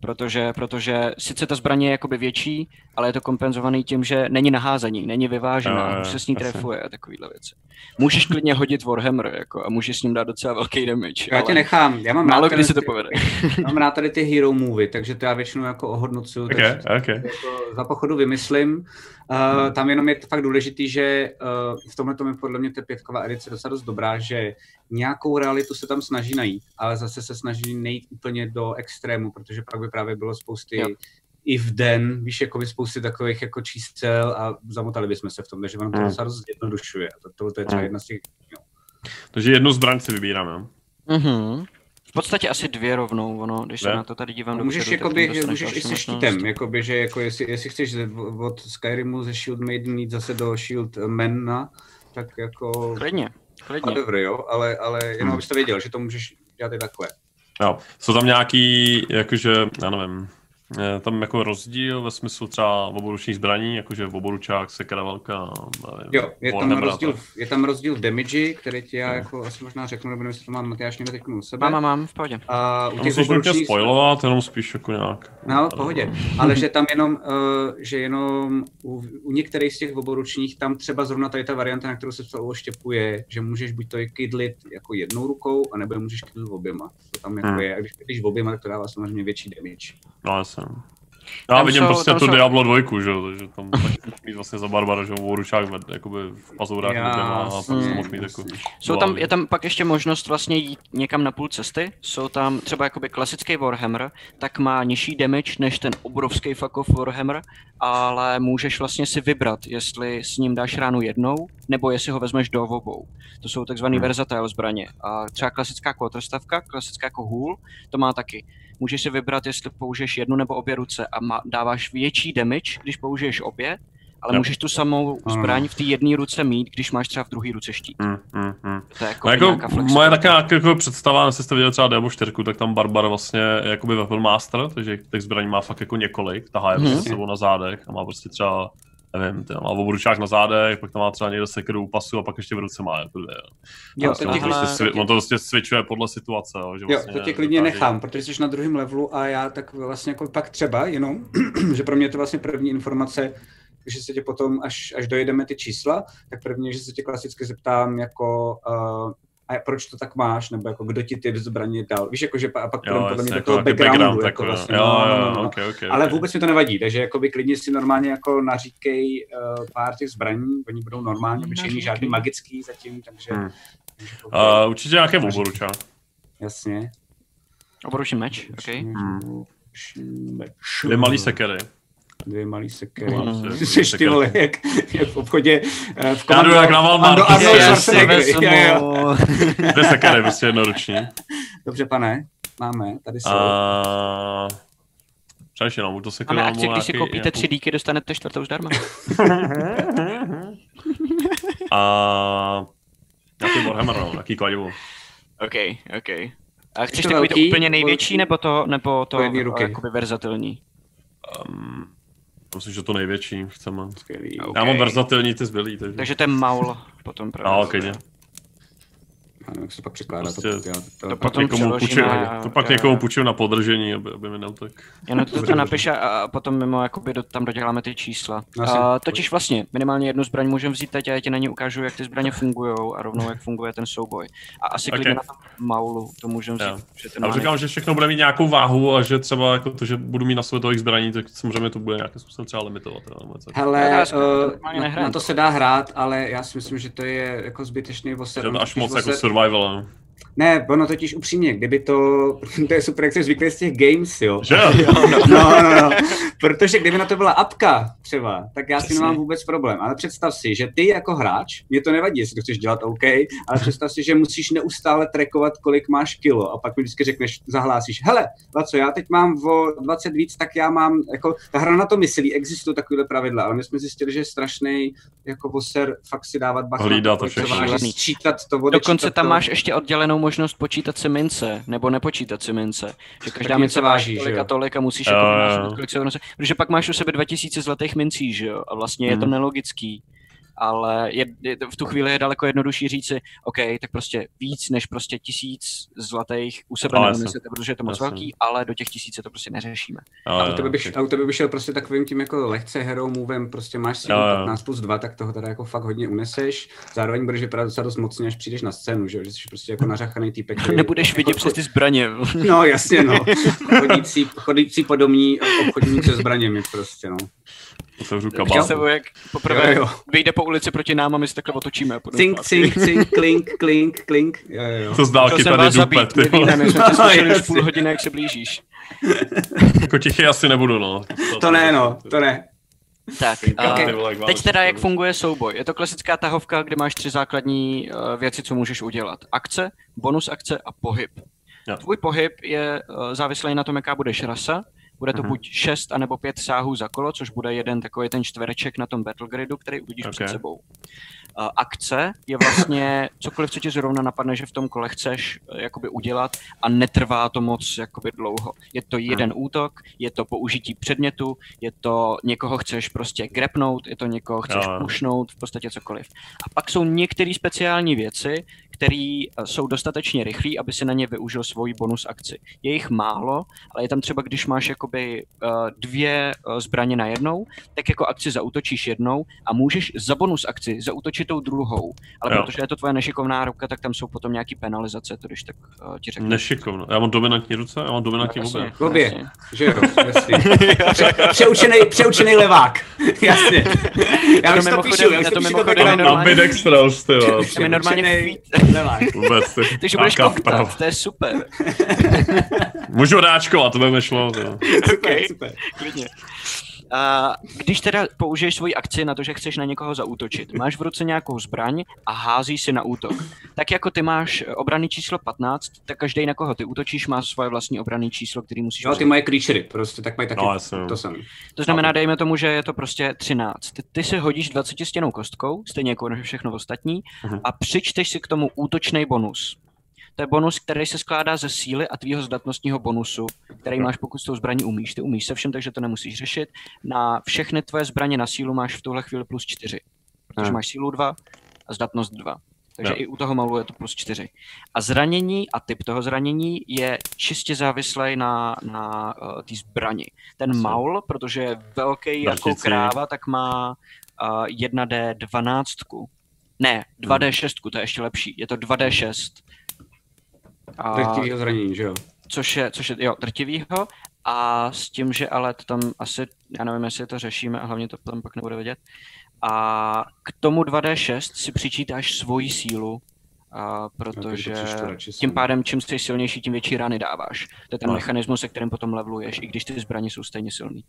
Protože, protože sice ta zbraně je jakoby větší, ale je to kompenzovaný tím, že není naházení, není vyvážená, už se s ní jasně. trefuje a takovýhle věci. Můžeš klidně hodit Warhammer jako, a můžeš s ním dát docela velký damage. Já tě nechám, já mám Málo rád kdy se to povede. Mám rád tady ty hero movie, takže to já většinou jako ohodnocuju, Ok, takže ok. jako za pochodu vymyslím. Uh, tam jenom je to fakt důležitý, že uh, v tomhle tom je podle mě ta pětková edice docela dost dobrá, že nějakou realitu se tam snaží najít, ale zase se snaží nejít úplně do extrému, protože pak by právě bylo spousty Jo. i v den, víš, jako by spousty takových jako čísel a zamotali bychom se v tom, takže ono to Mm. docela dost zjednodušuje. A to, tohle to je třeba Mm. jedna z těch Takže jednu zbraň si vybírám, jo? Mhm. V podstatě asi dvě rovnou, ono, když se Dvě? na to tady dívám No, můžeš, dopředu, jakoby, můžeš i se štítem, jakoby, že jako jestli, jestli chceš od Skyrimu ze Shield Maiden jít zase do Shield Mana, tak jako Klidně, klidně. whatever, jo, ale, ale jenom Hmm. abys to věděl, že to můžeš dělat i takhle. Jo. Jsou tam nějaký, jakože, já nevím, tam jako rozdíl ve smyslu třeba oboručních zbraní, jakože oboručák, nevím, Jo, je tam, rozdíl, je tam rozdíl v damage, který ti já Jo. jako asi možná řeknu, nebo nevím, jestli to mám Matyáš někde teď u sebe. Mám, mám, mám, v pohodě. A u těch nutně oboručních spoilovat, jenom spíš jako nějak. No, v pohodě. Ale že tam jenom, uh, že jenom u, u některých z těch oboručních tam třeba zrovna tady ta varianta, na kterou se psal oštěpuje, že můžeš buď to kydlit jako jednou rukou, anebo je můžeš kydlit oběma. To tam jako Hmm. je. A když kydlíš oběma, tak to dává samozřejmě větší damage. No, jasně. Já Tam vidím jsou- prostě tu jsou- Diablo 2, že jo, takže tam tak mít vlastně za Barbara, že oboručák ved, jakoby v pazourách oběma a pak se mohl mít jako... Jsou tam, je tam pak ještě možnost vlastně jít někam na půl cesty. Jsou tam třeba jakoby klasický Warhammer, tak má nižší damage než ten obrovský fuck off Warhammer, ale můžeš vlastně si vybrat, jestli s ním dáš ránu jednou, nebo jestli ho vezmeš do obou. To jsou takzvaný Hmm. versatile zbraně. A třeba klasická quarterstavka, klasická jako hůl, to má taky. Můžeš si vybrat, jestli použiješ jednu nebo obě ruce a má, dáváš větší damage, když použiješ obě, ale Jo. můžeš tu samou zbraň v té jedné ruce mít, když máš třeba v druhé ruce štít. Hmm, hmm, hmm. To je jako, No jako nějaká moje taková jako představa, jestli jste viděli třeba Diablo 4, tak tam Barbar vlastně je jakoby weapon master, takže těch zbraní má fakt jako několik, tahá je s sebou na zádech a má prostě třeba nevím, ten má oboručák na zádech, pak tam má třeba někde sekeru u pasu a pak ještě v ruce má jako dvě. Jo, to těch- to prostě svi- on to prostě switchuje podle situace, jo, že Jo, vlastně to tě klidně dokáže- nechám, protože jsi na druhém levelu a já tak vlastně jako pak třeba jenom, že pro mě je to vlastně první informace, že se tě potom, až, až dojedeme ty čísla, tak první, že se tě klasicky zeptám jako, uh, proč to tak máš, nebo jako kdo ti ty zbraně dal. Víš, jako, že a pak Jo, podle mě jako nějaký backgroundu. background, jako jako, vlastně, jo, no, jo, no, jo, no. okay, okay, Ale okay. vůbec mi to nevadí, takže jakoby klidně si normálně jako naříkej uh, pár těch zbraní, oni budou normálně obyčejný, žádný magický zatím, takže... Hmm. takže Uh, určitě nějaké oboručák. Jasně. Obručný meč, ok. Hmm. Dvě malý sekery. Dvě malý sekery. Hmm. Jsi ty vole, jak, jak v obchodě eh, v Já jdu jak na Walmart. Arno- Arnold Schwarzenegger. vezmu. Jo, jo. Dvě sekery, prostě jednoruční. Dobře, pane, máme, tady jsou. A... Přeš jenom, to sekeru Máme mám akci, když si koupíte nějakou- tři díky, dostanete čtvrtou zdarma. A... Nějaký Warhammer, no, nějaký kladivo. ok, ok. A chceš to takový to úplně největší, nebo to, nebo to ruky. jakoby verzatilní? Um, myslím, že to největší chceme. Skvělý. Ok. Já mám verzatilní ty zbylý, takže... Takže to je maul potom A, právě. okay, Já nevím, jak se pak překládá. Prostě to, já, to, to pak potom někomu přeložíme půjčím, a- to pak někomu půjčím na podržení, aby, aby mi neutek. Jenom to, Dobře, to napiš a- potom mimo jakoby do, tam doděláme ty čísla. A, totiž vlastně minimálně jednu zbraň můžeme vzít teď a já ti na ní ukážu, jak ty zbraně fungují a rovnou jak funguje ten souboj. A asi Ok. klidně na tom maulu to můžeme vzít. Já už říkám, že všechno bude mít nějakou váhu a že třeba jako to, že budu mít na sobě tolik zbraní, tak samozřejmě to bude nějakým způsobem třeba limitovat. Hele, Já to uh, normálně na, na, to se dá hrát, ale já si myslím, že to je jako zbytečný Je vose. to až moc jako survival. no. Ne, ono totiž upřímně, kdyby to, to je super, jak jsi zvyklý z těch games, jo. Že jo? No, no, no, protože kdyby na to byla apka třeba, tak já s tím Přesně. nemám vůbec problém. Ale představ si, že ty jako hráč, mě to nevadí, jestli to chceš dělat OK, ale představ si, že musíš neustále trackovat, kolik máš kilo a pak mi vždycky řekneš, zahlásíš, hele, co já teď mám o 20 víc, tak já mám, jako ta hra na to myslí, existují takovéhle pravidla, ale my jsme zjistili, že je strašný jako poser fakt si dávat bacha. Hlídá to kolik všechno. to, odečítat Dokonce tam to. máš ještě oddělenou možnost počítat si mince, nebo nepočítat si mince. Že každá mince váží, tolik jo? a tolik a musíš Jo, jako jo, vynášet, kolik se. Protože pak máš u sebe 2000 zlatých mincí, že jo? A vlastně je to Mhm. nelogický. Ale je, je, v tu chvíli je daleko jednodušší říci, OK, tak prostě víc než prostě tisíc zlatých u sebe No, neunesete, protože je to moc jasně. velký, ale do těch tisíce to prostě neřešíme. A u tebe, bych, a u tebe bych šel prostě takovým tím jako lehce hero movem, prostě máš si Jo, jo. 15 plus 2, tak toho teda jako fakt hodně uneseš. Zároveň budeš vypadat docela dost mocně, až přijdeš na scénu, že, jo, že jsi prostě jako nařachaný týpek. který- Nebudeš vidět přes ty zbraně. No jasně no, chodící, chodící podomní obchodník se zbraněmi prostě no. Otevřu kabát. jsem, jak poprvé Jo, jo. vyjde po ulici proti nám a my se takhle otočíme. a Cink, cink, cink, klink, klink, klink. Jo, jo. To z dálky jsem tady dupe, zabít, ty vole. my jsme tě už půl hodiny, jak se blížíš. Jako tichý asi nebudu, no. To ne no, to ne. Tak, Ty a teď teda, jak to- funguje souboj. Je to klasická tahovka, kde máš tři základní uh, věci, co můžeš udělat. Akce, bonus akce a pohyb. Tvůj pohyb je uh, závislý na tom, jaká budeš rasa. Bude to Mhm. buď 6 anebo 5 sáhů za kolo, což bude jeden takový ten čtvereček na tom battle gridu, který uvidíš Ok. před sebou. Uh, akce je vlastně cokoliv, co ti zrovna napadne, že v tom kole chceš uh, jakoby udělat a netrvá to moc jakoby dlouho. Je to jeden útok, je to použití předmětu, je to někoho chceš prostě grepnout, je to někoho chceš jo. pušnout, v podstatě cokoliv. A pak jsou některé speciální věci, které jsou dostatečně rychlé, aby si na ně využil svoji bonus akci. Je jich málo, ale je tam třeba, když máš jakoby uh, dvě uh, zbraně na jednou, tak jako akci zautočíš jednou a můžeš za bonus akci zautočit tou druhou. Ale Jo. protože je to tvoje nešikovná ruka, tak tam jsou potom nějaký penalizace, to když tak ti řeknu. Nešikovno. Já mám dominantní ruce, já mám dominantní obě. Obě. jasně. Že jo, jasně. Pře, přeučený, přeučený levák. Jasně. Já to už to píšu, já už to to píšu Ambidextrous, ty mi normálně Vůbec, ty. Takže budeš koktat, to je super. Můžu ráčkovat, to by mi šlo. ty vole. Super, super. Klidně. A když teda použiješ svoji akci na to, že chceš na někoho zaútočit, máš v ruce nějakou zbraň a házíš si na útok. Tak jako ty máš obranný číslo 15, tak každý na koho ty útočíš má svoje vlastní obranný číslo, který musíš Jo, ty moje creaturey, prostě tak mají taky No, jasně. to samé. To znamená, dejme tomu, že je to prostě 13. Ty, ty si hodíš 20 stěnou kostkou, stejně jako všechno ostatní, Mhm. a přičteš si k tomu útočný bonus. To je bonus, který se skládá ze síly a tvýho zdatnostního bonusu, který máš, pokud s tou zbraní umíš. Ty umíš se všem, takže to nemusíš řešit. Na všechny tvoje zbraně na sílu máš v tuhle chvíli plus 4, protože máš sílu 2 a zdatnost 2. Takže Jo. i u toho malu je to plus 4. A zranění a typ toho zranění je čistě závislý na, na uh, té zbrani. Ten Jasně. maul, protože je velký jako Drticí. kráva, tak má uh, 1D12. Ne, 2D6, to je ještě lepší. Je to 2D6. A, Drtivýho zranění, že jo? což je, což je, jo, drtivýho. A s tím, že ale to tam asi, já nevím, jestli to řešíme a hlavně to tam pak nebude vidět. A k tomu 2D6 si přičítáš svoji sílu, a protože přečtu radši tím pádem, čím jsi silnější, tím větší rany dáváš. To je ten No. mechanismus, se kterým potom leveluješ, i když ty zbraně jsou stejně silný.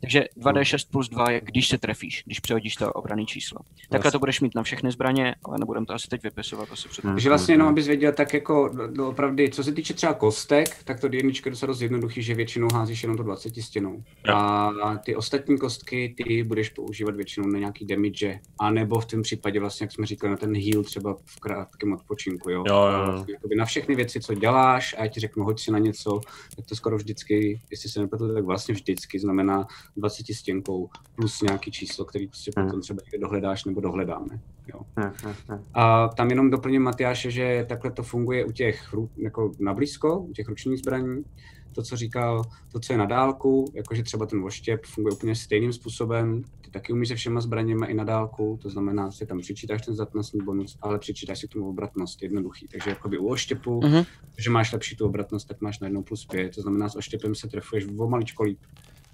Takže 2D6 plus 2 je, když se trefíš, když přehodíš to obraný číslo. Takhle to budeš mít na všechny zbraně, ale nebudem to asi teď vypisovat, asi před... Hmm. Takže vlastně jenom, abys věděl, tak jako no, opravdu, co se týče třeba kostek, tak to jednička je docela dost jednoduchý, že většinou házíš jenom to 20 stěnou. A ty ostatní kostky, ty budeš používat většinou na nějaký damage, anebo v tom případě vlastně, jak jsme říkali, na ten heal třeba v krátkém odpočinku, jo. Jo, jo. Vlastně, jakoby na všechny věci, co děláš, a já ti řeknu, hoď si na něco, tak to skoro vždycky, jestli se nepletu, tak vlastně vždycky znamená 20 stěnkou plus nějaký číslo, který prostě Hmm. potom třeba dohledáš nebo dohledáme. Jo. Hm, hm, hm. A tam jenom doplním Matyáše, že takhle to funguje u těch jako na blízko, u těch ručních zbraní. To, co říkal, to, co je na dálku, jakože třeba ten voštěp funguje úplně stejným způsobem. Ty taky umíš se všema zbraněmi i na dálku, to znamená, že tam přičítáš ten zdatnostní bonus, ale přičítáš si k tomu obratnost, jednoduchý. Takže jakoby u oštěpu, Mhm. že máš lepší tu obratnost, tak máš na jednou plus pět, to znamená, s oštěpem se trefuješ o maličko líp,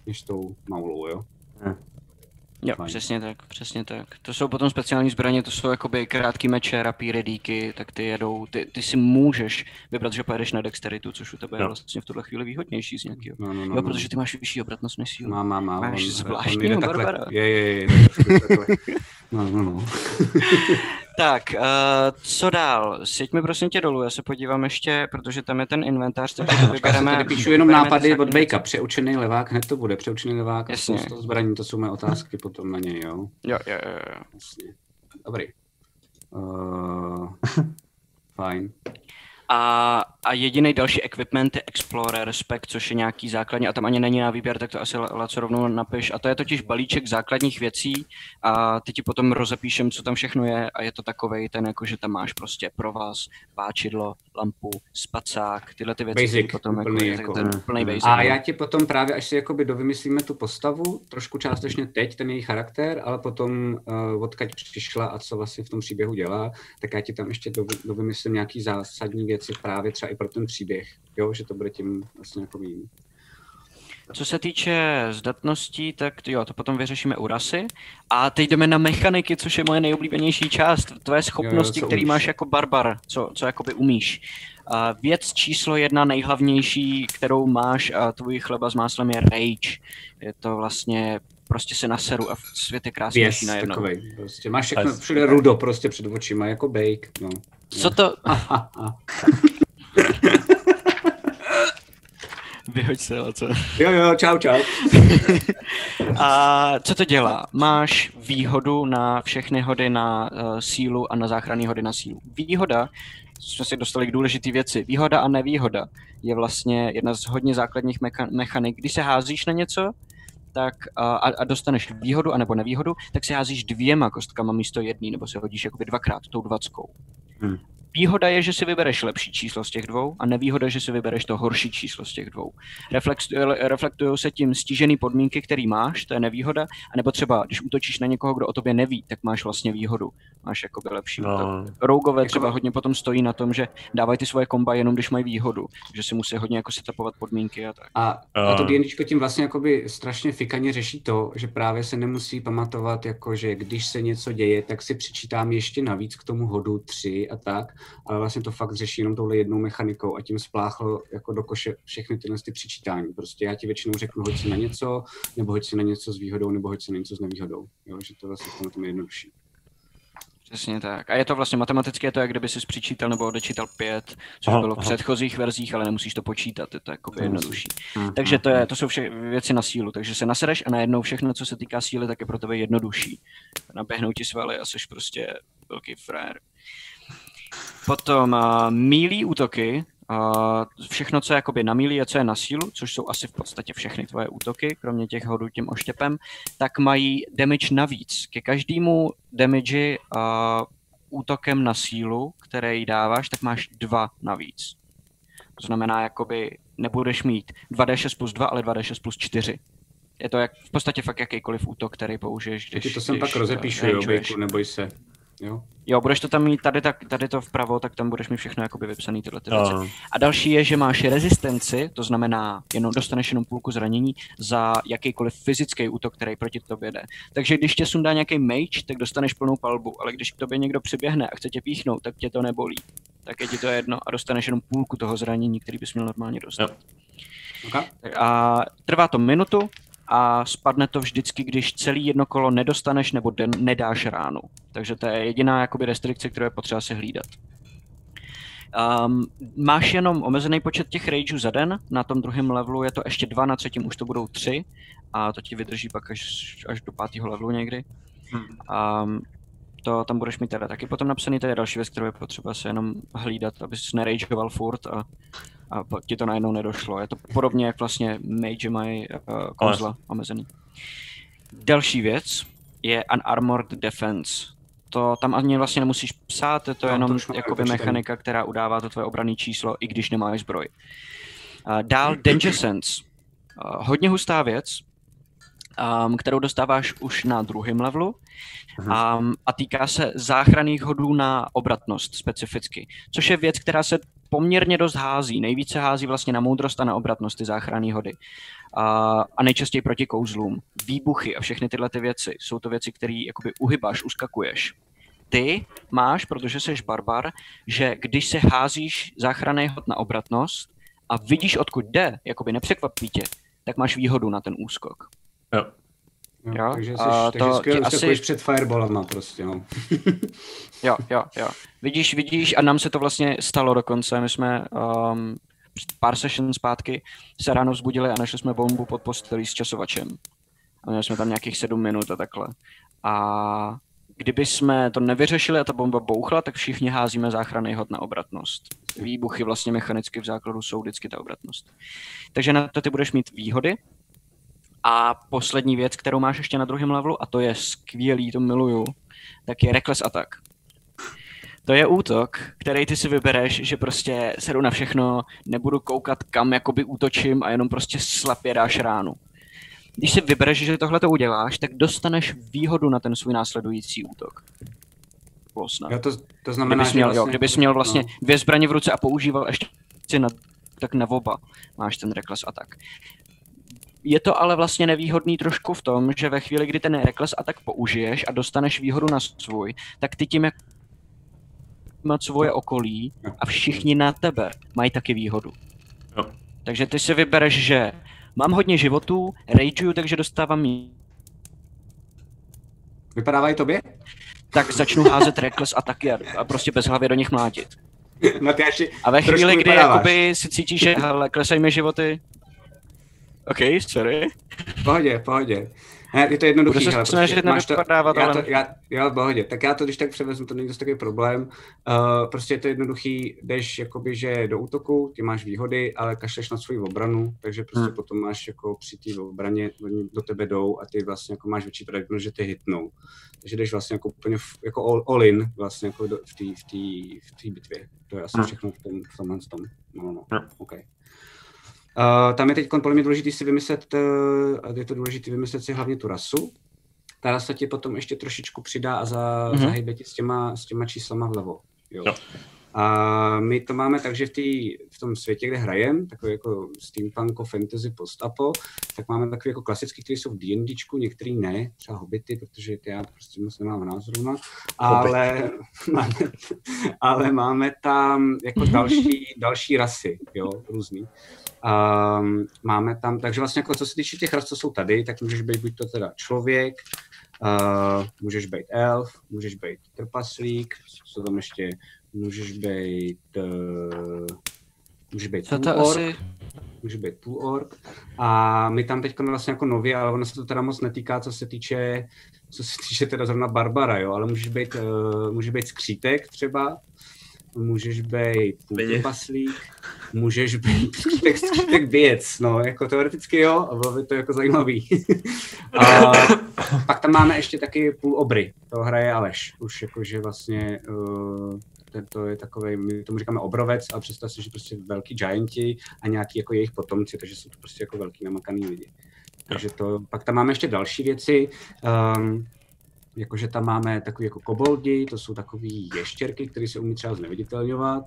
než s tou maulou, jo. Jo, Fajn. přesně tak, přesně tak. To jsou potom speciální zbraně, to jsou jakoby krátký meče, rapíry, díky, tak ty jedou, ty, ty si můžeš vybrat, že pojedeš na dexteritu, což u tebe je Jo. vlastně v tuhle chvíli výhodnější z nějakého. No, no, no, Jo, no. protože ty máš vyšší obratnost než sílu. Má, má, má. Máš zvláštního takhle- Barbara. Je, je, je. je. No, no, no. Tak, uh, co dál? Sjeď mi prosím tě dolů, já se podívám ještě, protože tam je ten inventář, takže to Já vybereme. tady píšu jenom nápady od Bejka. Přeučený levák, hned to bude. Přeučený levák Jasně. spousta zbraní, to jsou mé otázky potom na něj, jo. Jo, jo, jo, jo. Jasně. Dobrý. Uh, fajn. A, a jediný další equipment je Explorer Spec, což je nějaký základní, a tam ani není na výběr, tak to asi La- Laco rovnou napiš. A to je totiž balíček základních věcí a ty ti potom rozepíšem, co tam všechno je a je to takovej ten, jako že tam máš prostě provaz, páčidlo, lampu, spacák, tyhle ty věci, Basic, potom úplný jako, jako- ten úplný basic. A no. já ti potom právě, až si jakoby dovymyslíme tu postavu, trošku částečně teď, ten její charakter, ale potom uh, odkaď přišla a co vlastně v tom příběhu dělá, tak já ti tam ještě dovy, dovymyslím nějaký zásadní věci právě třeba i pro ten příběh, jo, že to bude tím vlastně jako jiný. Co se týče zdatností, tak to jo, to potom vyřešíme u rasy. A teď jdeme na mechaniky, což je moje nejoblíbenější část. Tvoje schopnosti, co které umíš? máš jako barbar, co, co jakoby umíš. A věc číslo jedna nejhlavnější, kterou máš a tvůj chleba s máslem je rage. Je to vlastně prostě se naseru a svět je krásnější najednou. takovej, prostě máš všechno, Yes. všude rudo prostě před očima, jako bake, no. Co to... Vyhoď se, co? Jo, jo, čau, čau. A co to dělá? Máš výhodu na všechny hody na uh, sílu a na záchranné hody na sílu. Výhoda, jsme si dostali k důležité věci, výhoda a nevýhoda je vlastně jedna z hodně základních mecha- mechanik. Když se házíš na něco, tak a, a a dostaneš výhodu anebo nevýhodu, tak se házíš dvěma kostkama místo jedný, nebo se hodíš jakoby dvakrát tou dvackou. Hmm. Výhoda je, že si vybereš lepší číslo z těch dvou a nevýhoda, že si vybereš to horší číslo z těch dvou. Reflex, reflektují se tím stížený podmínky, který máš, to je nevýhoda, anebo třeba, když útočíš na někoho, kdo o tobě neví, tak máš vlastně výhodu. Máš jakoby lepší útok. No, Rougové Jako- třeba hodně potom stojí na tom, že dávají ty svoje komba jenom když mají výhodu, že si musí hodně jako setupovat podmínky a tak. A, a to D&Dčko tím vlastně jakoby strašně fikaně řeší to, že právě se nemusí pamatovat, jako že když se něco děje, tak si přičítám ještě navíc k tomu hodu tři a tak, ale vlastně to fakt řeší jenom touhle jednou mechanikou a tím spláchlo jako do koše všechny tyhle ty přičítání. Prostě já ti většinou řeknu, hoď si na něco, nebo hoď si na něco s výhodou, nebo hoď si na něco s nevýhodou. Jo, že to vlastně v tom je jednodušší. Přesně tak. A je to vlastně matematicky, je to jak kdyby si přičítal nebo odečítal pět, což Aha, bylo v aha. předchozích verzích, ale nemusíš to počítat, je to musíš. jednodušší. Mhm. Takže to, je, to jsou vše věci na sílu, takže se nasereš a najednou všechno, co se týká síly, tak je pro tebe jednodušší. Naběhnou ti svaly a jsi prostě velký frér. Potom uh, mílí útoky, uh, všechno, co je jakoby na mílí a co je na sílu, což jsou asi v podstatě všechny tvoje útoky, kromě těch hodů tím oštěpem, tak mají damage navíc. Ke každému damage uh, útokem na sílu, který dáváš, tak máš dva navíc. To znamená, jakoby nebudeš mít 2d6 plus 2, ale 2d6 plus 4. Je to jak, v podstatě fakt jakýkoliv útok, který použiješ, Když, když... to sem když, pak rozepíšu, jo. Bejku, neboj se. Jo? Jo, budeš to tam mít tady, tak, tady to vpravo, tak tam budeš mít všechno jakoby vypsaný tyhle ty věci. a, A další je, že máš rezistenci, to znamená, jenom dostaneš jenom půlku zranění za jakýkoliv fyzický útok, který proti tobě jde. Takže když tě sundá nějaký mage, tak dostaneš plnou palbu, ale když k tobě někdo přiběhne a chce tě píchnout, tak tě to nebolí. Tak je ti to jedno a dostaneš jenom půlku toho zranění, který bys měl normálně dostat. Jo. Okay? A trvá to minutu a spadne to vždycky, když celý jedno kolo nedostaneš nebo den nedáš ránu. Takže to je jediná jakoby restrikce, kterou je potřeba si hlídat. Um, máš jenom omezený počet těch rageů za den, na tom druhém levelu je to ještě dva, na třetím už to budou tři a to ti vydrží pak až, až do pátého levelu někdy. Um, to tam budeš mít teda taky potom napsaný, to je další věc, kterou je potřeba se jenom hlídat, abys nerageoval furt a, a ti to najednou nedošlo. Je to podobně, jak vlastně mage mají uh, kouzla omezený. Další věc je Unarmored Defense. To tam ani vlastně nemusíš psát, je to No, to jenom mám jakoby vypočítaný. mechanika, která udává to tvoje obranné číslo, i když nemáš zbroj. Uh, dál Danger Sense. Uh, hodně hustá věc. Um, kterou dostáváš už na druhém levelu um, a týká se záchranných hodů na obratnost specificky, což je věc, která se poměrně dost hází. Nejvíce hází vlastně na moudrost a na obratnost ty záchranné hody. A, a nejčastěji proti kouzlům. Výbuchy a všechny tyhle ty věci jsou to věci, které jakoby uhybáš, uskakuješ. Ty máš, protože jsi barbar, že když se házíš záchranný hod na obratnost a vidíš, odkud jde, jakoby nepřekvapí tě, tak máš výhodu na ten úskok. Jo. Jo, Jo, takže jsi, a takže to skvěle asi... před fireballama prostě, no. Jo, jo, jo. Vidíš, vidíš, a nám se to vlastně stalo dokonce. My jsme um, pár session zpátky se ráno vzbudili a našli jsme bombu pod postelí s časovačem. A měli jsme tam nějakých sedm minut a takhle. A kdyby jsme to nevyřešili a ta bomba bouchla, tak všichni házíme záchranný hod na obratnost. Výbuchy vlastně mechanicky v základu jsou vždycky ta obratnost. Takže na to ty budeš mít výhody. A poslední věc, kterou máš ještě na druhém levelu, a to je skvělý, to miluju, tak je Reckless Attack. To je útok, který ty si vybereš, že prostě sedu na všechno, nebudu koukat kam jakoby útočím a jenom prostě slapě dáš ránu. Když si vybereš, že tohle to uděláš, tak dostaneš výhodu na ten svůj následující útok. Plosna. Jo, to, to znamená, Kdybys že měl, vlastně, jo, kdybys měl vlastně No, dvě zbraně v ruce a používal ještě na, tak na oba máš ten Reckless Attack. Je to ale vlastně nevýhodný trošku v tom, že ve chvíli, kdy ten Reckless Attack použiješ a dostaneš výhodu na svůj, tak ty tím, jak má svoje okolí a všichni na tebe mají taky výhodu. Jo. Takže ty si vybereš, že mám hodně životů, rageuju, takže dostávám mí- Vypadávají tobě? tak začnu házet Reckless Attacky a, a prostě bez hlavy do nich mlátit. Matyáši, A ve chvíli, kdy jakoby si cítíš, že hele, klesají mi životy, OK, sorry. v pohodě, v pohodě. Ne, je to jednoduchý. Budu se hele, snažit prostě máš to, já ale- to, já, já, v pohodě. Tak já to, když tak převezmu, to není dost takový problém. Uh, prostě je to jednoduchý, jdeš jakoby, že do útoku, ty máš výhody, ale kašleš na svou obranu, takže prostě Hmm. potom máš jako při té obraně, oni do tebe jdou a ty vlastně jako máš větší pravděpodobnost, že ty hitnou. Takže jdeš vlastně jako úplně v, jako all, all in vlastně jako do, v té v tý, v tý bitvě. To je asi Hmm. všechno v tom, v tomhle tom. No, no, no. Jo. Okay. Uh, tam je teď podle mě důležité si vymyslet, uh, je to důležité vymyslet si hlavně tu rasu. Ta rasa ti potom ještě trošičku přidá a za, Mhm. mm-hmm. zahýbe ti s těma, s těma číslama vlevo. Jo. Jo. A my to máme tak, že v, tý, v tom světě, kde hrajem, takový jako steampunko, fantasy, post-apo, tak máme takový jako klasický, které jsou v D&Dčku, některý ne, třeba hobity, protože ty já prostě moc nemám v nás zrovna, ale máme, ale máme tam jako další, další rasy, jo, různý. Um, máme tam, takže vlastně jako co se týče těch ras, co jsou tady, tak můžeš být buď to teda člověk, uh, můžeš být elf, můžeš být trpaslík, co tam ještě, můžeš být, uh, můžeš být Co to půlork, asi... může být půlork. A my tam teď vlastně jako nově, ale ono se to teda moc netýká, co se týče, co se týče teda zrovna Barbara, jo, ale můžeš být, uh, může být skřítek třeba, můžeš být půlpaslík, můžeš být skřítek, skřítek věc, no, jako teoreticky jo, a bylo by to jako zajímavý. a pak tam máme ještě taky půl obry, to hraje Aleš, už jakože vlastně uh, to je takový, my tomu říkáme obrovec, ale představ si, že prostě velký gianti a nějaký jako jejich potomci, takže jsou to prostě jako velký namakaný lidi. Takže to, pak tam máme ještě další věci, um, jakože tam máme takový jako koboldi, to jsou takový ještěrky, které se umí třeba zneviditelňovat.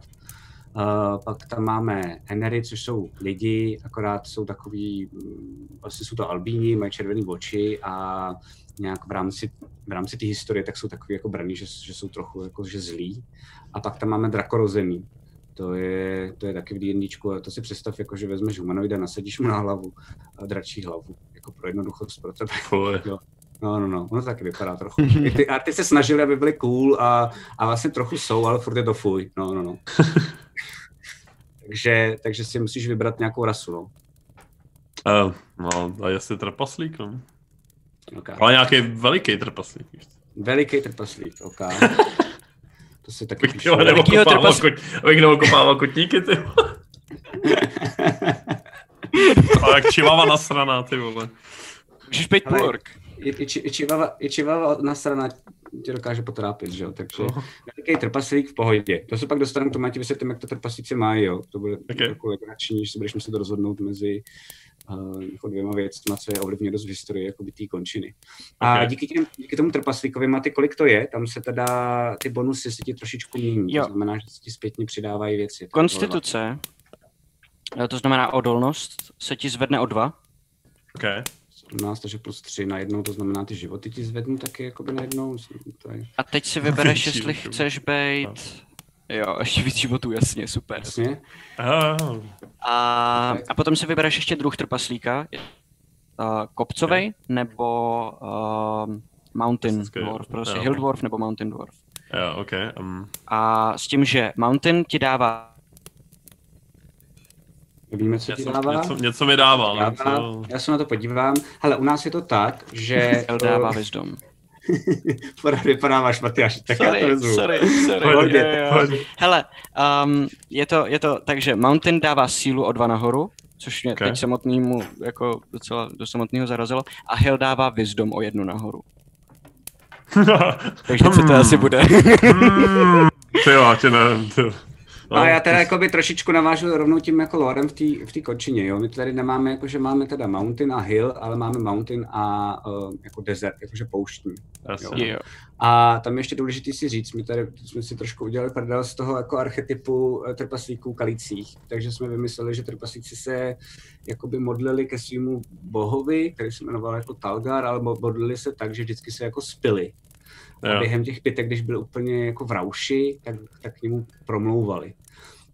Uh, pak tam máme Enery, což jsou lidi, akorát jsou takový, vlastně jsou to albíni, mají červené oči a nějak v rámci, v rámci té historie tak jsou takový jako braní, že, že jsou trochu jako, že zlí. A pak tam máme drakorozený. To je, to je taky v D&Dčku a to si představ, jako, že vezmeš humanoida, nasadíš mu na hlavu a dračí hlavu, jako pro jednoduchost pro tebe. No, no, no, ono to taky vypadá trochu. I ty arty se snažili, aby byly cool a, a vlastně trochu jsou, ale furt je to fuj. No, no, no. takže, takže si musíš vybrat nějakou rasu, no. Uh, no, a jestli trpaslík, no. Okay. Ale nějaký veliký trpaslík. Veliký trpaslík, ok. To si taky Abych píšu. neokopával, trpas- kot, abych neokopával kotníky, ty vole. A jak čivava nasraná, ty vole. Můžeš být půlork. I, i, či- i, čivava, I čivava na strana tě dokáže potrápit, že jo, takže No. veliký trpaslík v pohodě. To se pak dostanu k tomu, já ti vysvětlím, jak to trpaslíci mají, jo. To bude Ok. okay. trochu legrační, že si budeš muset rozhodnout mezi uh, jako dvěma věcma, co je ovlivně dost v historii jako té končiny. A Okay. díky, těm, díky tomu trpaslíkovi máte, kolik to je, tam se teda ty bonusy se ti trošičku mění. Jo. To znamená, že se ti zpětně přidávají věci. Konstituce, eh, to znamená odolnost, se ti zvedne o dva. Okay. 17, takže plus 3 na jednou, to znamená, ty životy ti zvednu taky jakoby na jednou. To je, A teď si vybereš, jestli chceš být... Jo, ještě víc životů, jasně, super. jasně. A, a potom si vybereš ještě druh trpaslíka. Uh, kopcovej nebo uh, Mountain Dwarf, prostě jo. Hill Dwarf nebo Mountain Dwarf. jo, ok. Um, A s tím, že Mountain ti dává Víme, co ti něco, dává. něco, něco mi dával. Já, Něco... já se na to podívám. Hele, u nás je to tak, že... Hill dává Wisdom. Pořád vypadáváš, Matyáš, tak já to Sorry, vezmu. sorry, sorry. Pojď, jo, jo. Hele, um, je, to, je to tak, že Mountain dává sílu o dva nahoru, což mě Ok. teď samotnému jako docela do samotného zarazilo, a Hill dává Wisdom o jednu nahoru. Takže co to asi bude? Hmm, Ty jo, já tě nevím. Ty. No, a já teda jakoby trošičku navážu rovnou tím jako lorem v té v té končině, jo. My tady nemáme, jako, že máme teda mountain a hill, ale máme mountain a uh, jako desert, jakože pouštní. Jasně. jo. A tam je ještě důležité si říct, my tady jsme si trošku udělali prdel z toho jako archetypu eh, trpaslíků kalicích, takže jsme vymysleli, že trpaslíci se jakoby modlili ke svýmu bohovi, který se jmenoval jako Talgar, ale mo- modlili se tak, že vždycky se jako spili. A Jo. během těch pitek, když byl úplně jako v rauši, tak, tak k němu promlouvali.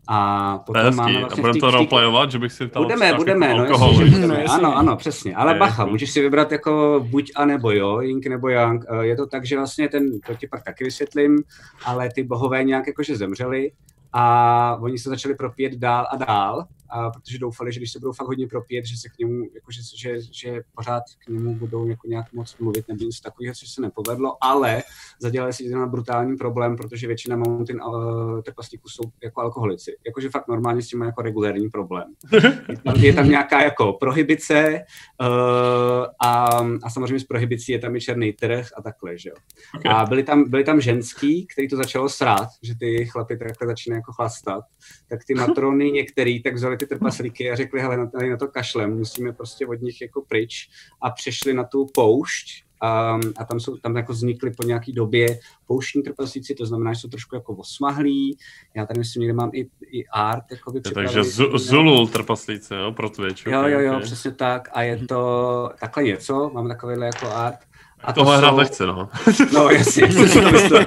A potom máme hezký. A vlastně v budeme to roleplayovat, že bych si tam Budeme, budeme, no alkohol. jasně, že budeme. Ano, ano, přesně. Ale Je, bacha, můžeš si vybrat jako buď a nebo jo, Ying nebo Yang. Eh, Je to tak, že vlastně ten, to ti pak taky vysvětlím, ale ty bohové nějak jakože zemřeli a oni se začali propíjet dál a dál, a protože doufali, že když se budou fakt hodně propíjet, že se k němu, jakože, že, že pořád k němu budou jako nějak moc mluvit nebo něco takového, což se nepovedlo, ale zadělali si na brutální problém, protože většina mountain uh, trpaslíků jsou jako alkoholici. Jakože fakt normálně s tím mají jako regulérní problém. Je tam, je tam nějaká jako prohibice uh, a, a samozřejmě z prohibicí je tam i černý trh a takhle, že jo. Okay. A byli tam, byli tam ženský, který to začalo srát, že ty chlapy takhle začínají jako chlastat, tak ty matrony některý tak vzali ty trpaslíky a řekli, hele, tady na to kašlem, musíme prostě od nich jako pryč a přešli na tu poušť a, a tam, jsou, tam jako vznikly po nějaký době pouštní trpaslíci, to znamená, že jsou trošku jako osmahlí. Já tady myslím, někde mám i, i art jako Takže Zu- Zulu trpaslíci, jo, pro Twitch. Jo, okay, jo, jo, okay. přesně tak. A je to takhle něco, mám takovýhle jako art. A Tohle hrát jsou- nechci, no. No jasně,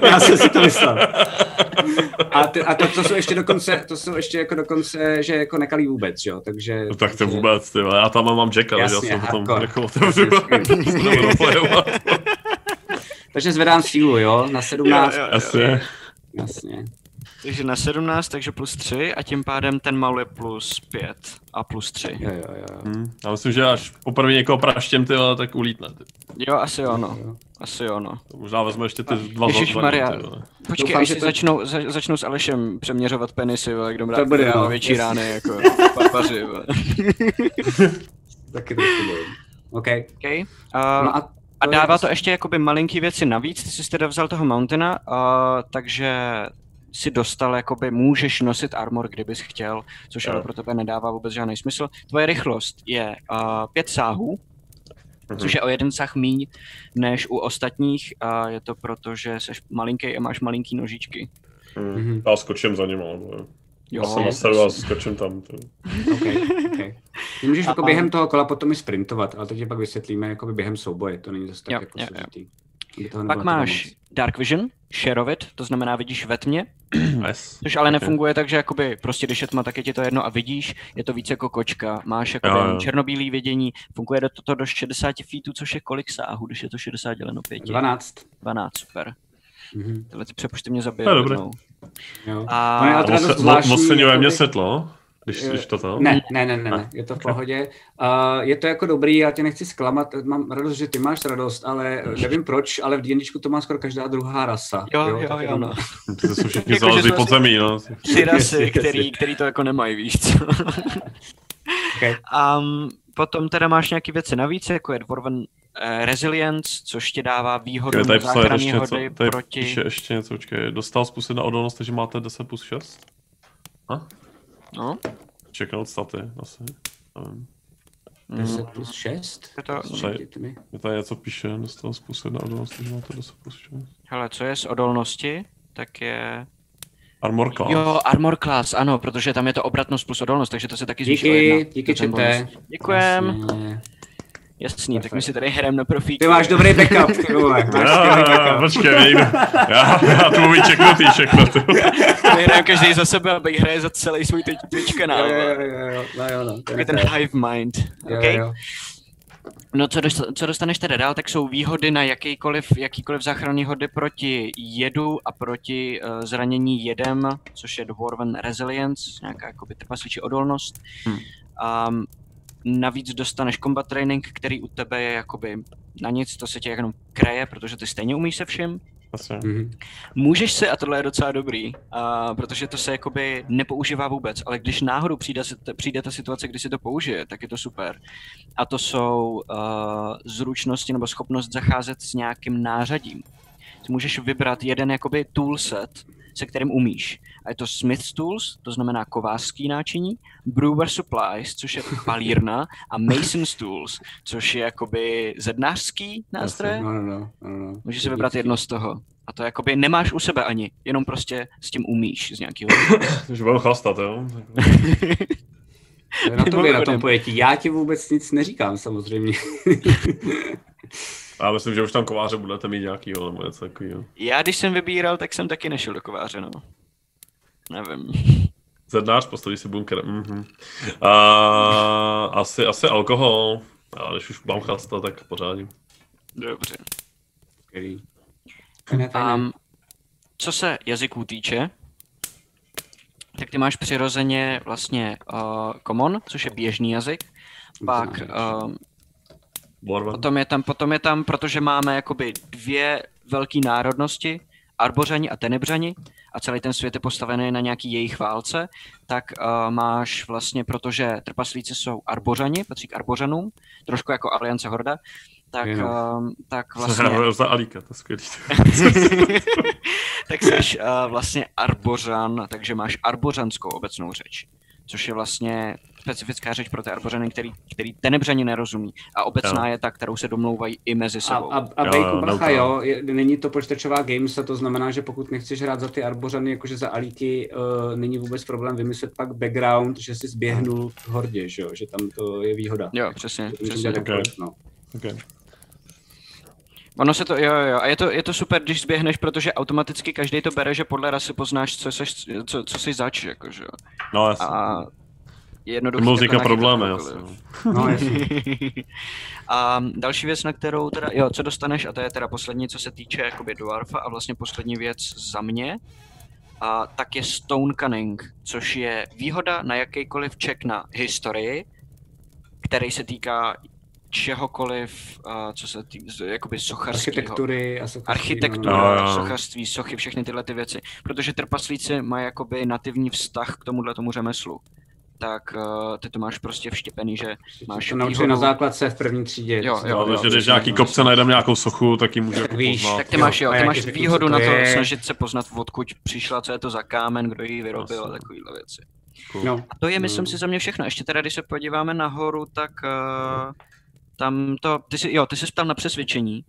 já jsem si to myslel. A, ty, a to, to, jsou ještě dokonce, to jsou ještě jako dokonce, že jako nekalý vůbec, jo, takže... No tak to vůbec, ty. Já tam mám Jacka, takže já jsem potom jako otevřu. Takže zvedám sílu, jo, na 17. Jo, jo, jo. Jasně. Jasně. Takže na 17, takže plus 3 a tím pádem ten mal je plus 5 a plus 3. Jo, jo, jo. Hm, Já myslím, že až poprvé někoho praštěm, ty vole, tak ulítne. Ty. Jo, asi jo, no. jo. Asi jo, no. To Možná vezme ještě ty dva Ježišmarja. zazvaní, ty vole. Počkej, Doufám, až to- začnou, za, začnou s Alešem přeměřovat penisy, vole, kdo To bude, no, větší jasně. rány, jako vole. Taky bojím. OK. Okay. No Uh, a, a to dává to ještě jakoby malinký věci navíc, ty jsi teda vzal toho Mountaina, uh, takže si dostal, jakoby můžeš nosit armor, kdybys chtěl, což ale pro tebe nedává vůbec žádný smysl. Tvoje rychlost je uh, pět sáhů, Mhm. což je o jeden sah míň než u ostatních a je to proto, že jsi malinký a máš malinký nožičky. Hm, Mhm. Já skočím za ním, ale Jo, já jsem na seru a skočím tam. Ty. Okay, okay. Ty můžeš A- jako během toho kola potom i sprintovat, ale to ti pak vysvětlíme jako během souboje, to není zase tak Jo, jako jo, jo. složitý. Pak máš moc. Dark Vision, Share of it, to znamená vidíš ve tmě, Nice. což ale Ok. nefunguje tak, že jakoby prostě když je tma, tak je ti to jedno a vidíš, je to víc jako kočka, máš jako Jo, jo. černobílý vidění, funguje do, to do 60 feetů, což je kolik sáhů, když je to 60 děleno 5? 12. 12, super. Mhm. Tyhle ty přepočty mě zabije. To je dobré. jednou. Jo. A- Ono je A teda dost moc- zvláštní, Moc se mě světlo, když, Jo. když to to. Ne, ne, ne, ne, ne, je to v pohodě. Uh, je to jako dobrý, já tě nechci zklamat, mám radost, že ty máš radost, ale nevím proč, ale v D&Dčku to má skoro každá druhá rasa. Jo, jo, jo, jenom- no. Ty jsou všichni Jako, že zalezli pod zemí, no. Tři rasy, který, který to jako nemají, víš co. Okay. Um, potom teda máš nějaké věci navíc, jako je Dwarven eh, Resilience, což ti dává výhodu ještě něco, hody proti... píše ještě něco, počkej, dostal způsob na odolnost, takže máte 10 plus 6? No, Čeknout staty, asi. Nevím. 10 plus 6? Je to- Je to něco píše, dostal plus jedna odolnost, takže máte 10 plus 6. Hele, co je z odolnosti, tak je... Armor class. Jo, armor class, ano, protože tam je to obratnost plus odolnost, takže to se taky zvýší o Díky, jedna. díky čete. Děkujem. Jasně. Jasný, tak my si tady hrajeme na profík. Ty máš dobrý backup, ty vole. Počkej. Já, já to budu čeknutý všechno. ty. My hrajeme každý za sebe, aby hraje za celý svůj teď Twitch Jo, kanál. jo, jo, jo, jo, no jo, no. to je Takový ten hive mind. Jo, Okay? jo. No co, dost, co dostaneš teda dál, tak jsou výhody na jakýkoliv, jakýkoliv záchranný hody proti jedu a proti uh, zranění jedem, což je Dwarven Resilience, nějaká jakoby trpasličí odolnost. Hmm. Um, navíc dostaneš combat training, který u tebe je jakoby na nic, to se tě jenom kreje, protože ty stejně umíš se vším. Mhm. Můžeš se, a tohle je docela dobrý, a protože to se jakoby nepoužívá vůbec, ale když náhodou přijde, se- přijde ta situace, kdy si to použije, tak je to super. A to jsou uh, zručnosti nebo schopnost zacházet s nějakým nářadím. Ty můžeš vybrat jeden jakoby toolset, se kterým umíš. A je to Smith's Tools, to znamená kovářský náčiní, Brewer Supplies, což je palírna, a Mason's Tools, což je jakoby zednářský nástroje. No, no, no, no, no. Můžeš si vybrat jedno z toho. A to jakoby nemáš u sebe ani, jenom prostě s tím umíš z nějakého. Takže budeme chlastat, jo? To je na tobě, na tom pojetí. Já ti vůbec nic neříkám, samozřejmě. Já myslím, že už tam kováře budete mít nějakýho, nebo něco takového. Já když jsem vybíral, tak jsem taky nešel do kováře, no. Nevím. Zednář postaví si bunker. Mhm. A, asi, asi alkohol. A když už mám chlastat, tak pořádně. Dobře. Fajné. Um, co se jazyků týče, tak ty máš přirozeně vlastně uh, common, což je běžný jazyk. Pak uh, Borvan. potom je tam, potom je tam, protože máme jakoby dvě velké národnosti, Arbořani a Tenebřani, a celý ten svět je postavený na nějaký jejich válce, tak uh, máš vlastně, protože trpaslíci jsou Arbořani, patří k Arbořanům, trošku jako Aliance Horda, tak, um, tak Vlastně... vlastně, za Alíka, to skvělý. tak jsi uh, vlastně Arbořan, takže máš arbořanskou obecnou řeč, což je vlastně specifická řeč pro ty Arbořany, který, který Tenebřani nerozumí. A obecná Jo. je ta, kterou se domlouvají i mezi A, sebou. a, a Jo, Bejku, jo, bacha, no, jo, je, není to počítačová games a to znamená, že pokud nechceš hrát za ty Arbořany, jakože za Alíky, uh, není vůbec problém vymyslet pak background, že jsi zběhnul v hordě, že jo, že tam to je výhoda. Jo, přesně, přesně. jakkoliv, no. okay. Ono se to, jo, jo. A je to, je to super, když zběhneš, protože automaticky každý to bere, že podle rasy poznáš, co jsi, co, co jsi zač, jakože. jo. No jasně. A je jednoduchý takhle vzniká problémy, jasně. No, jasně. a další věc, na kterou teda, jo, co dostaneš, a to je teda poslední, co se týče jakoby Dwarfa a vlastně poslední věc za mě, a tak je Stone Cunning, což je výhoda na jakýkoliv check na historii, který se týká čehokoliv, a co se týká, jakoby sochařského. Architektury a sochařství, Architektura, no, no. Sochařství, sochy, všechny tyhle ty věci. Protože trpaslíci mají jakoby nativní vztah k tomuhle tomu řemeslu. Tak uh, ty to máš prostě vštěpený, že máš To naučili výhodu- na základce v první třídě. Jo, jo, Jo, takže když nějaký kopce najdeme nějakou sochu, tak ji může jako víš, poznat. Tak ty máš, jo, ty máš výhodu na to je. snažit se poznat, odkud přišla, co je to za kámen, kdo ji vyrobil a takovýhle věci. No, A to je, myslím No. si, za mě všechno. Ještě teda, když se podíváme nahoru, tak uh, tam to, ty jsi, jo, ty jsi ptal na přesvědčení.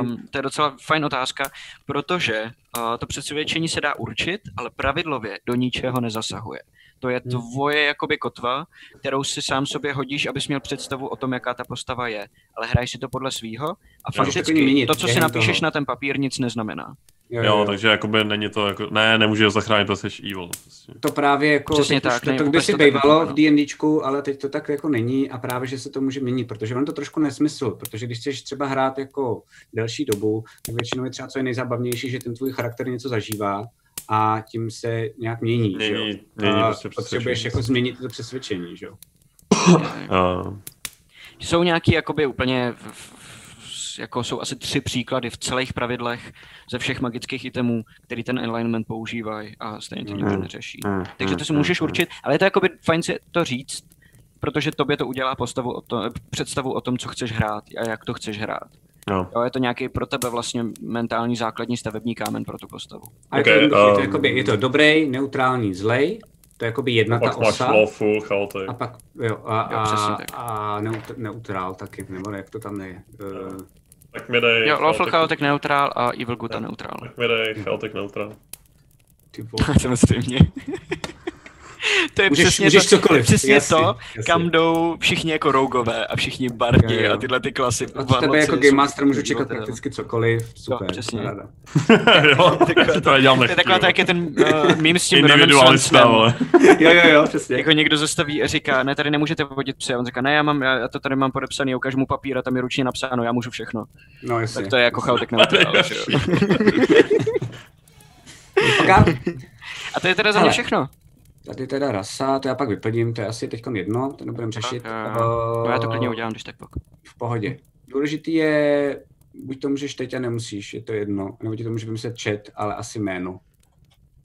Um, Mhm. To je docela fajn otázka, protože uh, to přesvědčení se dá určit, ale pravidlově do ničeho nezasahuje. To je Hmm. tvoje jakoby kotva, kterou si sám sobě hodíš, abys měl představu o tom, jaká ta postava je. Ale hraješ si to podle svýho a fakticky to, co si napíšeš na ten papír, nic neznamená. Jo, Jo, takže jakoby není to jako, ne, nemůže ho zachránit, to jsi evil. Prostě. to právě jako, Přesně tak, to, to to tak bývalo nebylo, v D&Dčku, ale teď to tak jako není a právě, že se to může měnit, protože on to trošku nesmysl, protože když chceš třeba hrát jako delší dobu, tak většinou je třeba co je nejzábavnější, že ten tvůj charakter něco zažívá a tím se nějak mění, že jo? Mění, mění A prostě potřebuješ jako změnit to přesvědčení, že jo? A, Jsou nějaký jakoby úplně, v- jako jsou asi tři příklady v celých pravidlech ze všech magických itemů, který ten alignment používají a stejně to nikdo Mhm. neřeší. mm, Takže to si mm, můžeš mm, určit, ale je to jakoby fajn si to říct, protože tobě to udělá postavu o to, představu o tom, co chceš hrát a jak to chceš hrát. Jo. Jo, je to nějaký pro tebe vlastně mentální základní stavební kámen pro tu postavu. A je, to, jednoduchý, je, to um, jakoby, je to dobrý, neutrální, zlej, To je jakoby jedna Pak ta máš osa. lawful. A pak, jo, a, Jo, a, přesně tak. a neut, neutrál taky, nebo jak to tam je. Uh, Tak mi dej Jo, Lawful chaotic- neutral a Evil Good a neutral. Tak mi dej chaotic neutral. ty vole. Samozřejmě. to je Můžeš- přesně, můžeš to, cokoliv, přesně jasně, to, jasně. kam jdou všichni jako rougové a všichni bardi Jo, jo. a tyhle ty klasy. Od tebe jako Game Master můžu čekat teda. prakticky cokoliv, super, přesně. paráda. jo, to nedělám To je taková to, jak je ten uh, meme s tím Individualista. Jo, jo, jo, přesně. Jako někdo zastaví a říká, ne, tady nemůžete vodit psy. A on říká, ne, já, mám, já já to tady mám podepsaný, ukážu mu papír a tam je ručně napsáno, já můžu všechno. No, jasně. Tak to je jako chaotic neutral. jo. A to je teda za mě všechno. Tady teda rasa, to já pak vyplním, to je asi teď jedno, to nebudeme řešit. Tak, jo, No já to klidně Eh, udělám, když tak pak. V pohodě. Důležitý je, buď to můžeš teď a nemusíš, je to jedno, nebo ti to může vymyslet chat, ale asi jméno.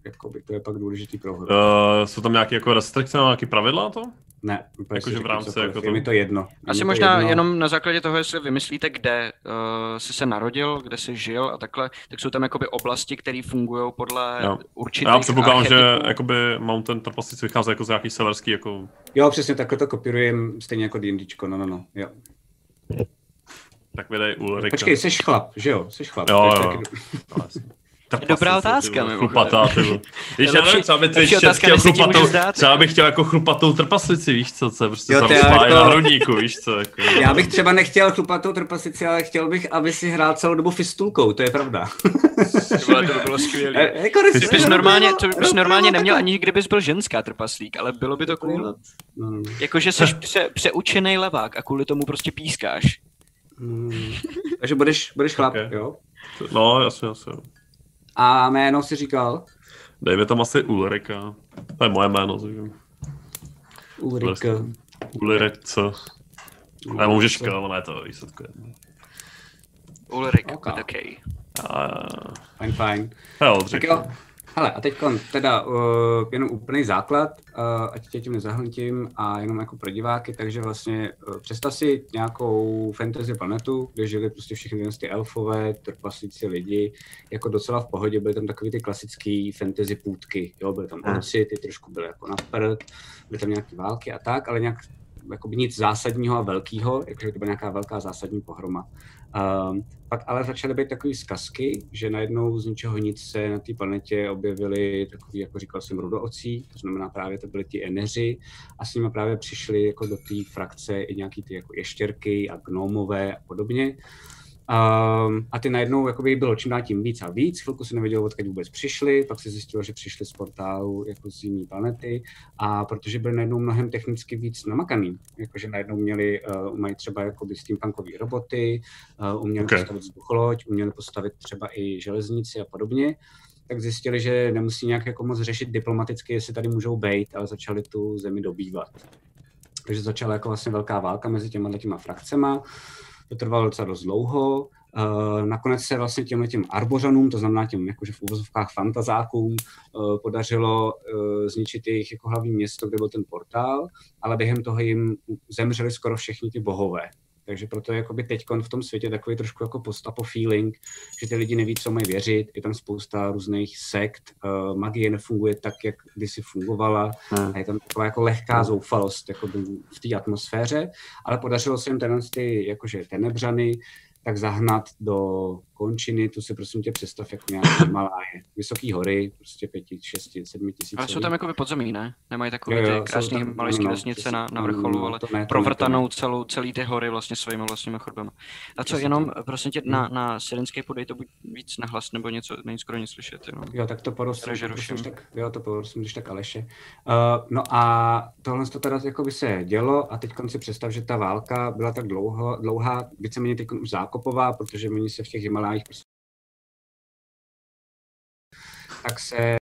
Jakoby, to je pak důležitý pro hru. Uh, jsou tam nějaké jako restrikce, nebo nějaké pravidla na to? Ne, úplně Jakože v rámci jako je to- mi to jedno. Je Asi mi to možná jedno. jenom na základě toho, jestli vymyslíte, kde uh, jsi se narodil, kde jsi žil a takhle, tak jsou tam jakoby oblasti, které fungují podle Jo. určitých Já předpokládám, že jakoby Mountain Trpaslíci vychází jako z nějaký severský, jako... Jo, přesně takhle to kopírujem, stejně jako D&Dčko, no, no, no, jo. Tak mi dej Ulrika. Počkej, jsi chlap, že jo? Jsi chlap. Jo, je jo. taky- No. Trpaslíci, Dobrá ty otázka. Chlupatá, ty. Víš, já nevím, třeba by ti může chlupatou, zdát, třeba jako. bych chtěl jako chlupatou trpaslici, víš co, co je prostě Jo, jako- na hrudníku, víš co, jako. Já bych třeba nechtěl chlupatou trpasici, ale chtěl bych, aby si hrál celou dobu fistulkou, to je pravda. Ty vole, to by bylo skvělé. E, jako Ty bys normálně, to bys no, normálně no, neměl ani kdybys byl ženská trpaslík, ale bylo by to cool. No, no, no. Jakože jsi pře, přeučený levák a kvůli tomu prostě pískáš. Mm. Takže budeš, budeš chlap, jo? No, jasně, jasně. A jméno si říkal? Dej mi tam asi Ulrika. To je moje jméno, takže. Ulrika. Ulrice. Ne, můžeš ona je to výsledku. Ulrik, Ok. okay. okay. A, Fajn, fajn. jo, Tak jo. Hele, a teď teda uh, jenom úplný základ, uh, ať tě tím nezahltím a jenom jako pro diváky, takže vlastně uh, představ si nějakou fantasy planetu, kde žili prostě všechny ty elfové, trpaslíci lidi, jako docela v pohodě, byly tam takový ty klasický fantasy půdky, jo, byly tam orci, ty trošku byly jako na prd, byly tam nějaké války a tak, ale nějak jakoby nic zásadního a velkého, jakože to byla nějaká velká zásadní pohroma. Um, pak ale začaly být takové zkazky, že najednou z ničeho nic se na té planetě objevily takový, jako říkal jsem, rudoocí, to znamená právě to byly ty eneři a s nimi právě přišly jako do té frakce i nějaký ty jako ještěrky a gnomové a podobně. Um, a ty najednou jakoby bylo čím dál tím víc a víc, chvilku se nevědělo, odkud vůbec přišli, pak se zjistilo, že přišli z portálu jako z jiné planety a protože byli najednou mnohem technicky víc namakaný, jakože najednou měli, uh, mají třeba jakoby steampunkové roboty, uh, uměli Okay. postavit vzducholoď, uměli postavit třeba i železnici a podobně, tak zjistili, že nemusí nějak jako moc řešit diplomaticky, jestli tady můžou být, ale začali tu zemi dobývat. Takže začala jako vlastně velká válka mezi těma těma frakcema. To trvalo docela dost dlouho. Uh, nakonec se vlastně těmhle těm arbořanům, to znamená těm jakože v uvozovkách fantazákům, uh, podařilo uh, zničit jejich jako hlavní město, kde byl ten portál, ale během toho jim zemřeli skoro všichni ty bohové. Takže proto je jakoby teď v tom světě takový trošku jako post-apo feeling, že ty lidi neví, co mají věřit, je tam spousta různých sekt, uh, magie nefunguje tak, jak kdysi fungovala, Hmm. a je tam taková jako lehká zoufalost jako v té atmosféře, ale podařilo se jim tenhle ty jakože tenebřany tak zahnat do končiny, tu si prosím tě představ jako nějaké Himaláje. Vysoký hory, prostě pěti, šesti, sedmi tisíc. Ale jsou tam jakoby podzemí, ne? Nemají takové Jo, jo, ty krásné himalajské no, no, vesnice na, na vrcholu, no, ale to ne, to ne, to provrtanou ne. celou, celý ty hory vlastně svými vlastními chodbama. A co, jenom, tak. prosím tě, na, na Sirenscape podej to buď víc nahlas, nebo něco, není skoro nic slyšet, jenom. Jo, tak to porosím, ruším. tak, jo, to porosím, když tak Aleše. Uh, no a tohle to teda jako by se dělo a teď si představ, že ta válka byla tak dlouho, dlouhá, víceméně teď už zákopová, protože oni se v těch Himalájích prostě tak se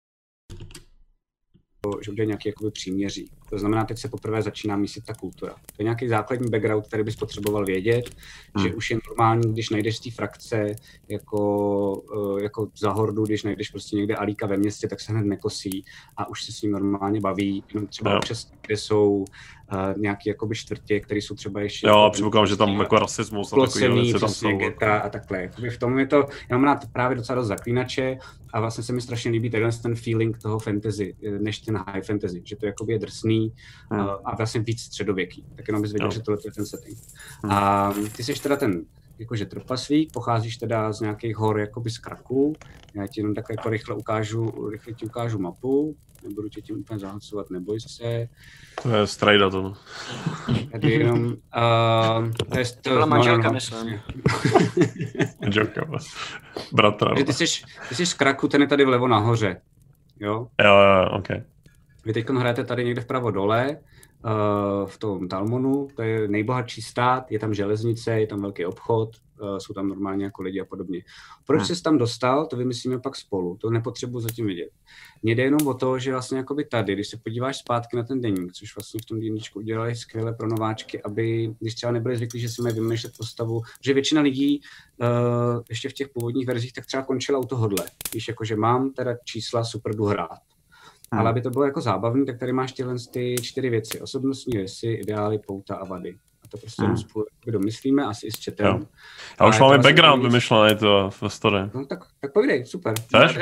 že bude nějaký jakoby příměří. To znamená, teď se poprvé začíná mísit ta kultura. To je nějaký základní background, který bys potřeboval vědět, hmm. že už je normální, když najdeš z té frakce jako, eh, jako za hordu, když najdeš prostě někde alíka ve městě, tak se hned nekosí a už se s ním normálně baví. Jenom třeba no. občas, kde jsou uh, nějaký jakoby čtvrtě, které jsou třeba ještě... Jo, předpokládám, že tam jako rasismus a takový věci tam jsou. Geta a takhle. Jakoby v tom je to, já mám rád právě docela dost zaklínače a vlastně se mi strašně líbí ten, ten feeling toho fantasy, než ten high fantasy, že to jakoby je drsný hmm. a vlastně víc středověký. Tak jenom bys věděl, no. že tohle je ten setting. Hmm. A ty jsi teda ten jakože trpaslík, pocházíš teda z nějakých hor jakoby z Kraku. Já ti jenom takhle jako rychle ukážu, rychle ti ukážu mapu, nebudu tě tím úplně zahacovat, neboj se. To je strajda to. Tady jenom, uh, to je to, byla manželka, myslím. manželka, bratra. ty jsi, ty jsi z Kraku, ten je tady vlevo nahoře. Jo? Jo, jo, ok. Vy teď hrajete tady někde vpravo dole, v tom Talmonu, to je nejbohatší stát, je tam železnice, je tam velký obchod, uh, jsou tam normálně jako lidi a podobně. Proč jsi tam dostal, to vymyslíme pak spolu, to nepotřebuji zatím vidět. Mně jde jenom o to, že vlastně jakoby tady, když se podíváš zpátky na ten deník, což vlastně v tom deníčku udělali skvěle pro nováčky, aby, když třeba nebyli zvyklí, že si mají vymýšlet postavu, že většina lidí uh, ještě v těch původních verzích tak třeba končila u tohohle. Víš, jako, že mám teda čísla, super jdu hrát Hmm. Ale aby to bylo jako zábavné, tak tady máš tyhle ty čtyři věci. Osobnostní rysy, ideály, pouta a vady. A to prostě hmm. spolu domyslíme, asi i s chatem. Jo. A už máme vlastně background vymyšlený to v story. No tak, tak povídej, super. Chceš?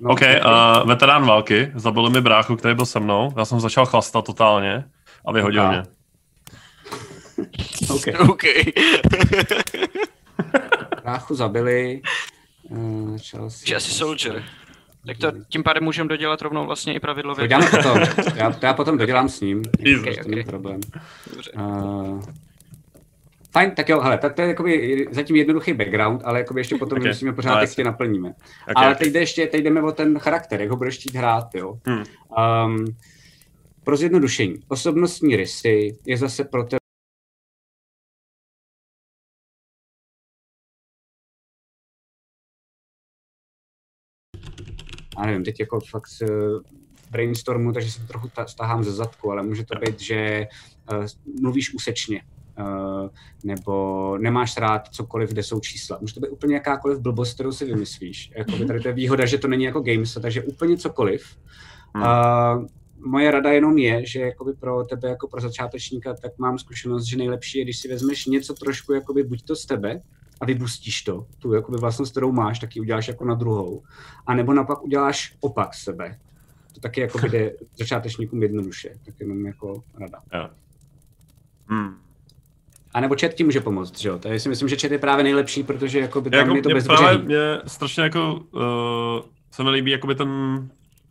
No, OK, uh, veterán války, zabili mi bráchu, který byl se mnou. Já jsem začal chlastat totálně a vyhodil a. mě. OK. OK. bráchu zabili. Uh, Chelsea. Jesse Soldier. Tak to tím pádem můžeme dodělat rovnou vlastně i pravidlo věku. To potom. Já, to já potom dodělám s ním. Okay, okay. problém. Dobře. Uh, fajn, tak jo, hele, tak to je jakoby zatím jednoduchý background, ale jakoby ještě potom okay. musíme pořád, no, jak tě naplníme. Okay, ale teď, jde ještě, teď jdeme o ten charakter, jak ho budeš chtít hrát, jo. Hmm. Um, pro zjednodušení, osobnostní rysy je zase pro tebe a nevím, teď jako fakt brainstormu, takže se trochu stahám ze zadku, ale může to být, že uh, mluvíš úsečně, uh, nebo nemáš rád cokoliv, kde jsou čísla. Může to být úplně jakákoliv blbost, kterou si vymyslíš. Jakoby tady to je výhoda, že to není jako games, takže úplně cokoliv. Uh, moje rada jenom je, že jakoby pro tebe jako pro začátečníka, tak mám zkušenost, že nejlepší je, když si vezmeš něco trošku jakoby buď to z tebe, a vybustíš to, tu jakoby vlastnost, kterou máš, tak ji uděláš jako na druhou. A nebo napak uděláš opak sebe. To taky jako jde začátečníkům jednoduše, tak jenom jako rada. Jo. Hmm. A nebo chat ti může pomoct, že jo? To si myslím, že chat je právě nejlepší, protože jako by tam jako je to bez právě mě strašně jako, uh, se mi líbí jakoby ten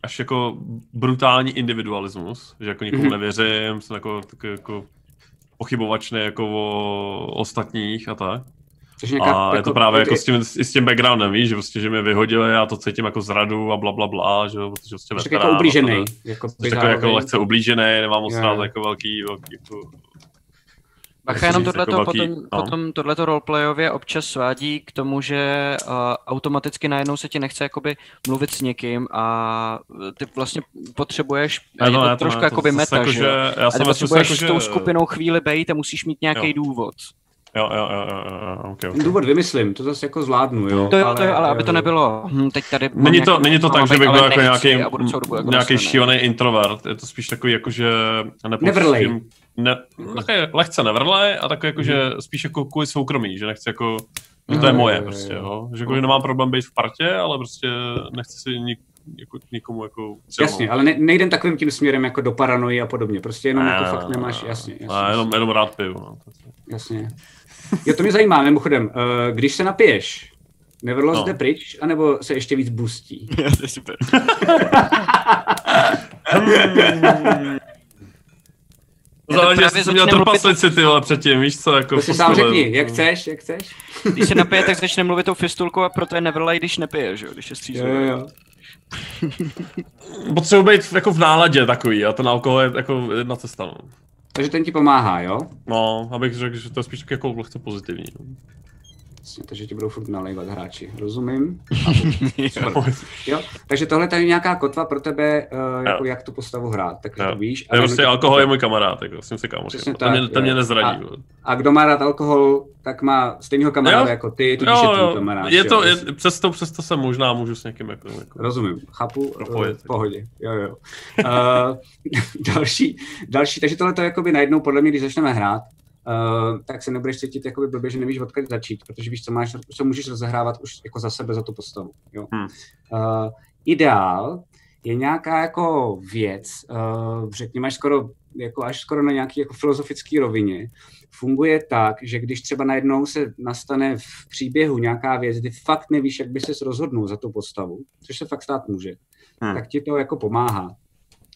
až jako brutální individualismus, že jako nikomu mm-hmm. nevěřím, jsem jako, tak jako pochybovačný jako o ostatních a tak. Nějaká, a jako, je to jako právě jako s tím, s tím backgroundem, víš, že prostě, že mě vyhodili, já to cítím jako zradu a bla, bla, bla, že jo, protože prostě veterán. Jako ublížený. Jako, jako, jako lehce ublížený, nemám moc rád jako velký, velký jako, Bacha, jenom tohleto, jako velký, potom, no. potom tohleto roleplayově občas svádí k tomu, že uh, automaticky najednou se ti nechce jakoby mluvit s někým a ty vlastně potřebuješ, no, je to trošku to, jakoby to, meta, jako, že, já a ty potřebuješ jako, s tou skupinou chvíli bejt a musíš mít nějaký důvod. Jo, jo, jo, jo, okay, okay. Důvod vymyslím, to zase jako zvládnu, jo. To jo, ale, to jo, ale aby to nebylo, hm, teď tady... Není to, není to tak, že bych byl jako nějaký, jako nějaký šílený introvert, je to spíš takový jako, že... Nevrlej. Ne, také lehce nevrlej a takový jako, že mhm. spíš jako kvůli soukromí, že nechci jako, že to je moje prostě, jo. Že jako, nemám problém být v partě, ale prostě nechci si nik, jako nikomu jako třeba... Jasně, ale ne, nejdem takovým tím směrem jako do paranoji a podobně, prostě jenom jako fakt nemáš, jasně. jasně, jasně. jenom, jenom rád piju, no. Jasně. Jo, to mě zajímá, mimochodem, eh, když se napiješ, Neverlost no. jde pryč, anebo se ještě víc boostí? to je super. Záleží, jestli jsi měl trpaslici, ty vole, předtím, víš co, jako... To si sám řekni, jak chceš, jak chceš. Když se napije, tak začne mluvit tou fistulkou a proto je Neverlight, když nepije, že jo, když je střízlivý. Jo, jo. Potřebuji být jako v náladě takový a ten alkohol je jako jedna cesta, no. Takže ten ti pomáhá, jo? No, abych řekl, že to je spíš tak jako lehce pozitivní. Takže ti budou furt nalejvat hráči. Rozumím? Super. jo, takže tohle je nějaká kotva pro tebe, uh, jako jak tu postavu hrát, tak to víš. A prostě alkohol je můj kamarád, jako s ním se kámoším. To mě, mě nezradí. A, a, kdo má rád alkohol, tak má stejného kamaráda jo? jako ty, tudíž jo, je tvůj kamarád. Je to, je, přesto, přesto se možná můžu s někým jako... jako Rozumím, chápu, propojit, v pohodě, jo, jo. uh, další, další, takže tohle to je jakoby najednou podle mě, když začneme hrát, Uh, tak se nebudeš cítit jakoby blbě, že nevíš, odkud začít, protože víš, co máš, co můžeš rozehrávat už jako za sebe, za tu postavu. Jo? Hmm. Uh, ideál je nějaká jako věc, uh, řekněme až skoro, jako až skoro na nějaký jako filozofický rovině, funguje tak, že když třeba najednou se nastane v příběhu nějaká věc, kdy fakt nevíš, jak by ses rozhodnul za tu postavu, což se fakt stát může, hmm. tak ti to jako pomáhá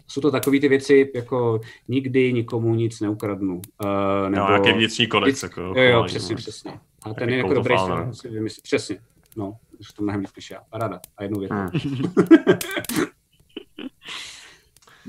jsou to takové ty věci, jako nikdy nikomu nic neukradnu. Uh, nebo... No, jaký vnitřní kodex. Jako, jo, jo, přesně, přesně. A ten je jako dobrý, si vymyslet. Přesně, no, už to mnohem líp než já. Paráda. A jednou větu. Hmm.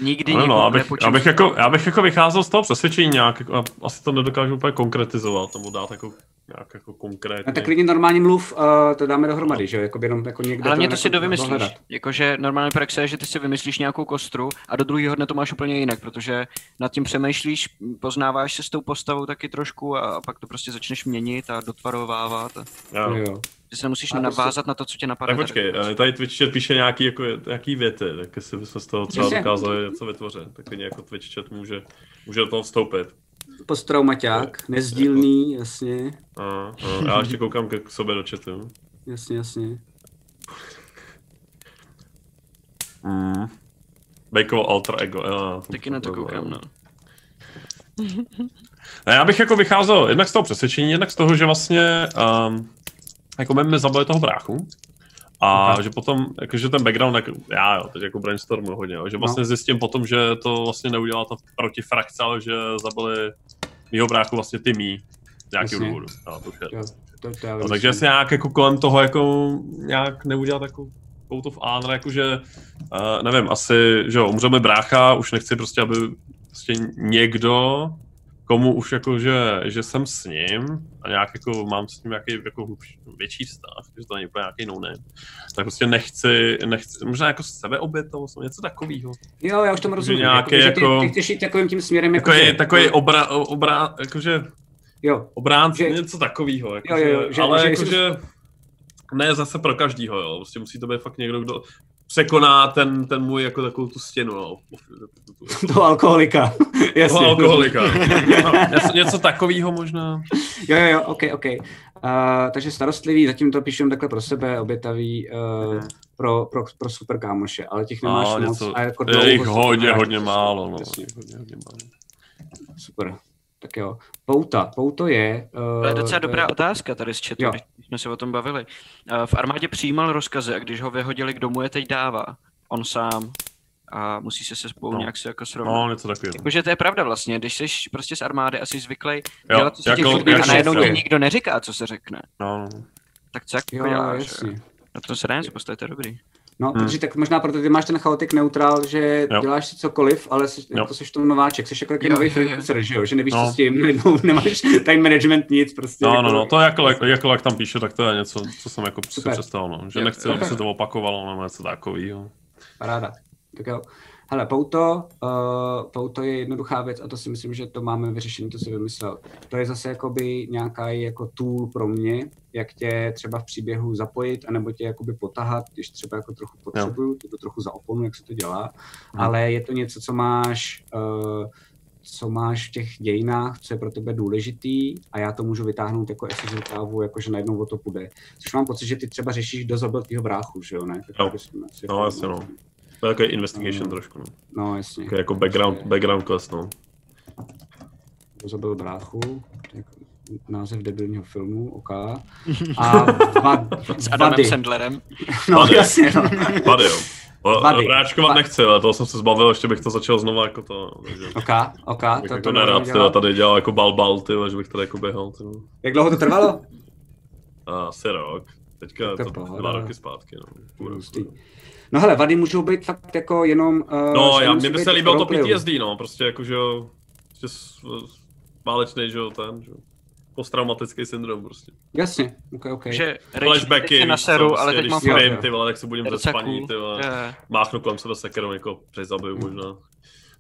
Nikdy no, no, abych, abych, jako, já bych jako vycházel z toho přesvědčení nějak, jako, asi to nedokážu úplně konkretizovat, tomu dát jako nějak jako konkrétně. A tak klidně normálně mluv, uh, to dáme dohromady, že jo, jako jenom jako někdo Ale mě to, to si dovymyslíš, jakože normální praxe je, že ty si vymyslíš nějakou kostru a do druhého dne to máš úplně jinak, protože nad tím přemýšlíš, poznáváš se s tou postavou taky trošku a, a pak to prostě začneš měnit a dotvarovávat. A... Jo. jo. Ty se nemusíš a navázat to... na to, co tě napadne. Tak počkej, tady, tady Twitch chat píše nějaký, jako, nějaký věty, tak jestli bychom z toho třeba dokázali něco vytvořit, tak jako Twitch chat může, může do toho vstoupit. Posttraumaťák, nezdílný, jasně. A, a, já ještě koukám k sobě do chatu. Jasně, jasně. Mm. Bejkovo alter ego, jo. Taky na to koukám, no. Já bych jako vycházel jednak z toho přesvědčení, jednak z toho, že vlastně um, jako my zabili toho bráchu. A okay. že potom, jakože ten background, jak, já jo, teď jako brainstormu hodně, jo, že no. vlastně no. zjistím potom, že to vlastně neudělala ta protifrakce, ale že zabili mýho bráchu vlastně ty mý, z nějakého důvodu. No, to je. To, to no, takže si nějak jako kolem toho jako nějak neudělat jako Code of Honor, jakože, uh, nevím, asi, že jo, umřeme brácha, už nechci prostě, aby prostě někdo komu už jako, že, že jsem s ním a nějak jako mám s ním nějaký jako větší vztah, že to není úplně nějaký no name, tak prostě nechci, nechci, možná jako sebeobětovost, něco takového. Jo, já už tomu rozumím. Nějaký jako, jako, ty, ty, chceš jít takovým tím směrem, jako takový, že, takový obra, obra, jakože jo, obrán, že, něco takového, jako, jo, jo, že, ale že, jakože, že, ne zase pro každýho, jo, prostě musí to být fakt někdo, kdo, překoná ten, ten můj jako takovou tu stěnu, no. To alkoholika. Jasně. Toho alkoholika. no, něco, něco takového možná. Jo, jo, jo, ok, ok. Uh, takže starostlivý, zatím to píšu takhle pro sebe, obětavý uh, pro, pro, pro super kámoše, ale těch nemáš no, moc. Něco, a jako je jich hodně, hodně málo, no. hodně, hodně málo. Super. Tak jo. Pouta. Pouto je... Uh, to je docela dobrá je... otázka tady z chatu, když jsme se o tom bavili. Uh, v armádě přijímal rozkazy a když ho vyhodili, kdo mu je teď dává? On sám. A musí se se spolu no. nějak se jako srovnat. No, něco takového. Jakože to je pravda vlastně, když jsi prostě z armády asi zvyklý dělat, co se jako, těch a najednou ti nikdo neříká, co se řekne. No. Tak co jako jo, děláš? Na to se dá něco postavit, to je dobrý. No, hmm. takže tak možná proto ty máš ten chaotik neutral, že jo. děláš si cokoliv, ale jsi, jako jsi to nováček, jsi jako takový nový freelancer, že jo, že nevíš, no. co s tím, nemáš time management, nic prostě. No, no jako... no, no, to jako, jako, jako jak tam píše, tak to je něco, co jsem jako Super. si představil, no. že jo, nechci, aby se to opakovalo, nebo něco takového. Paráda, tak jo. Hele, pouto, uh, pouto je jednoduchá věc a to si myslím, že to máme vyřešené, to si vymyslel. To je zase jakoby nějaká jako tool pro mě, jak tě třeba v příběhu zapojit, anebo tě jakoby potahat, když třeba jako trochu potřebuju, to trochu za oponu, jak se to dělá, hmm. ale je to něco, co máš uh, co máš v těch dějinách, co je pro tebe důležitý a já to můžu vytáhnout jako SSL kávu, jakože najednou o to půjde. Což mám pocit, že ty třeba řešíš, kdo zabil tvýho bráchu, že jo, ne? Tak jo. No, jasně, no. To je takový investigation no, trošku, no. No, jasně. Takový jako background, background quest, no. To zabil bráchu, jako název debilního filmu, OK. A va, S Adamem vady. Sandlerem. No, vady. jasně, no. Vady, jo. Vady. Vráčkovat nechci, ale toho jsem se zbavil, ještě bych to začal znova jako to. Takže... OK, OK. to, to, jako nerad, ty, tady dělal jako balbal, ty, že bych tady jako běhal. Ty. Jak dlouho to trvalo? Asi rok. Teďka to, to dva roky zpátky, no. Půl No hele, vady můžou být fakt jako jenom... Uh, no, já, mě by se líbilo to PTSD, no, prostě jako, že jo, prostě válečný, že jo, ten, že jo posttraumatický syndrom prostě. Jasně, ok, ok. Že Flashbacky, na seru, prostě, ale teď když mám fakt- ty vole, tak se budím ze spaní, ty vole. Je. Máchnu kolem sebe sekerou, jako přezabiju možná.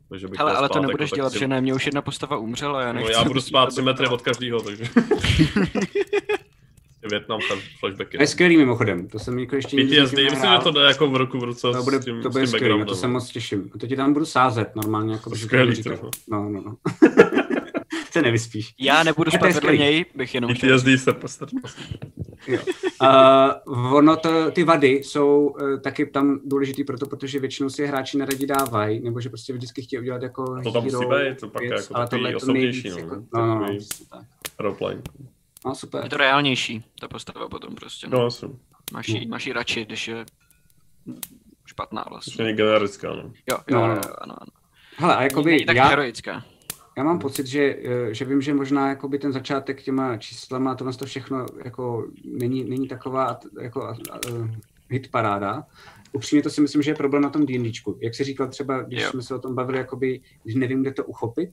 Takže bych Hele, ale to spát, nebudeš jako, dělat, že ne, mě už jedna postava umřela, já No, nechci. já budu spát to 3 bylo- metry od každého, takže... Větnam tam flashbacky. To je skvělý mimochodem, to jsem jako ještě nikdy PTSD, myslím, že to jde jako v ruku v ruce to bude, s tím, to s bude tím skvělý, na to se moc těším. A to ti tam budu sázet normálně, jako to Skvělý, říkal. to. No, no, no. se nevyspíš. Já nebudu spát vedle něj, bych jenom. PTSD se postr. Uh, ono to, ty vady jsou uh, taky tam důležitý proto, protože většinou si je hráči neradi dávají, nebo že prostě vždycky chtějí udělat jako To tam musí být, to pak je věc, jako ale tohle je to osobnější, nejvíc, no, jako, no, no, no, takový- no, super. Je to reálnější, ta postava potom prostě. No, No. jasně. Máš, jí, máš jí radši, když je špatná vlastně. není generická, no. Jo, jo, No, no, no. jo, ano, ano. Hele, a Jakoby, Není tak já, heroická. já mám pocit, že, eh, že vím, že možná jakoby ten začátek těma číslama, tohle to všechno jako není, není taková jako uh, hit paráda. Upřímně to si myslím, že je problém na tom D&Dčku. Jak jsi říkal třeba, když Jo. jsme se o tom bavili, jakoby, když nevím, kde to uchopit,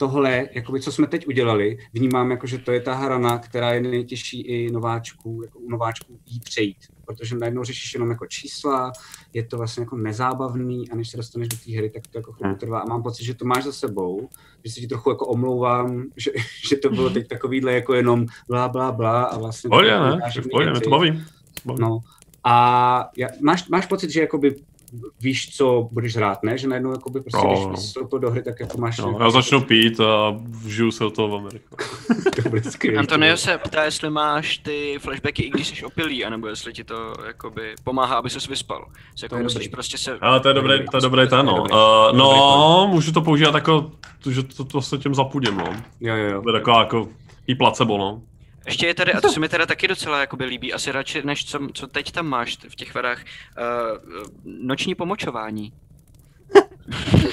tohle, jakoby, co jsme teď udělali, vnímám jako, že to je ta hrana, která je nejtěžší i nováčků, jako u nováčků jí přejít. Protože najednou řešíš jenom jako čísla, je to vlastně jako nezábavný a než se dostaneš do té hry, tak to jako chvilku trvá. A mám pocit, že to máš za sebou, že se ti trochu jako omlouvám, že, že to bylo teď takovýhle jako jenom blá, blá, blá a vlastně... Takové ne? věci. to baví. baví. No. A já, máš, máš pocit, že jakoby víš, co budeš hrát, ne? Že najednou jakoby prostě, No, když no. vstoupil do hry, tak jako máš... No, já začnu pít a vžiju se do toho v Ameriku. to. Antonio se ptá, jestli máš ty flashbacky, i když jsi opilý, anebo jestli ti to jakoby pomáhá, aby ses vyspal. Že jako musíš dobrý. prostě se... Ale to je dobré, to je dobré ten, no. Dobrý. Uh, no, Dobrý můžu to používat jako, to, že to, to se tím zapudím, no. Jo, jo, jo. To je taková jako i placebo, no. Ještě je tady, a to se mi teda taky docela jakoby líbí, asi radši, než co, co teď tam máš v těch varách, uh, noční pomočování.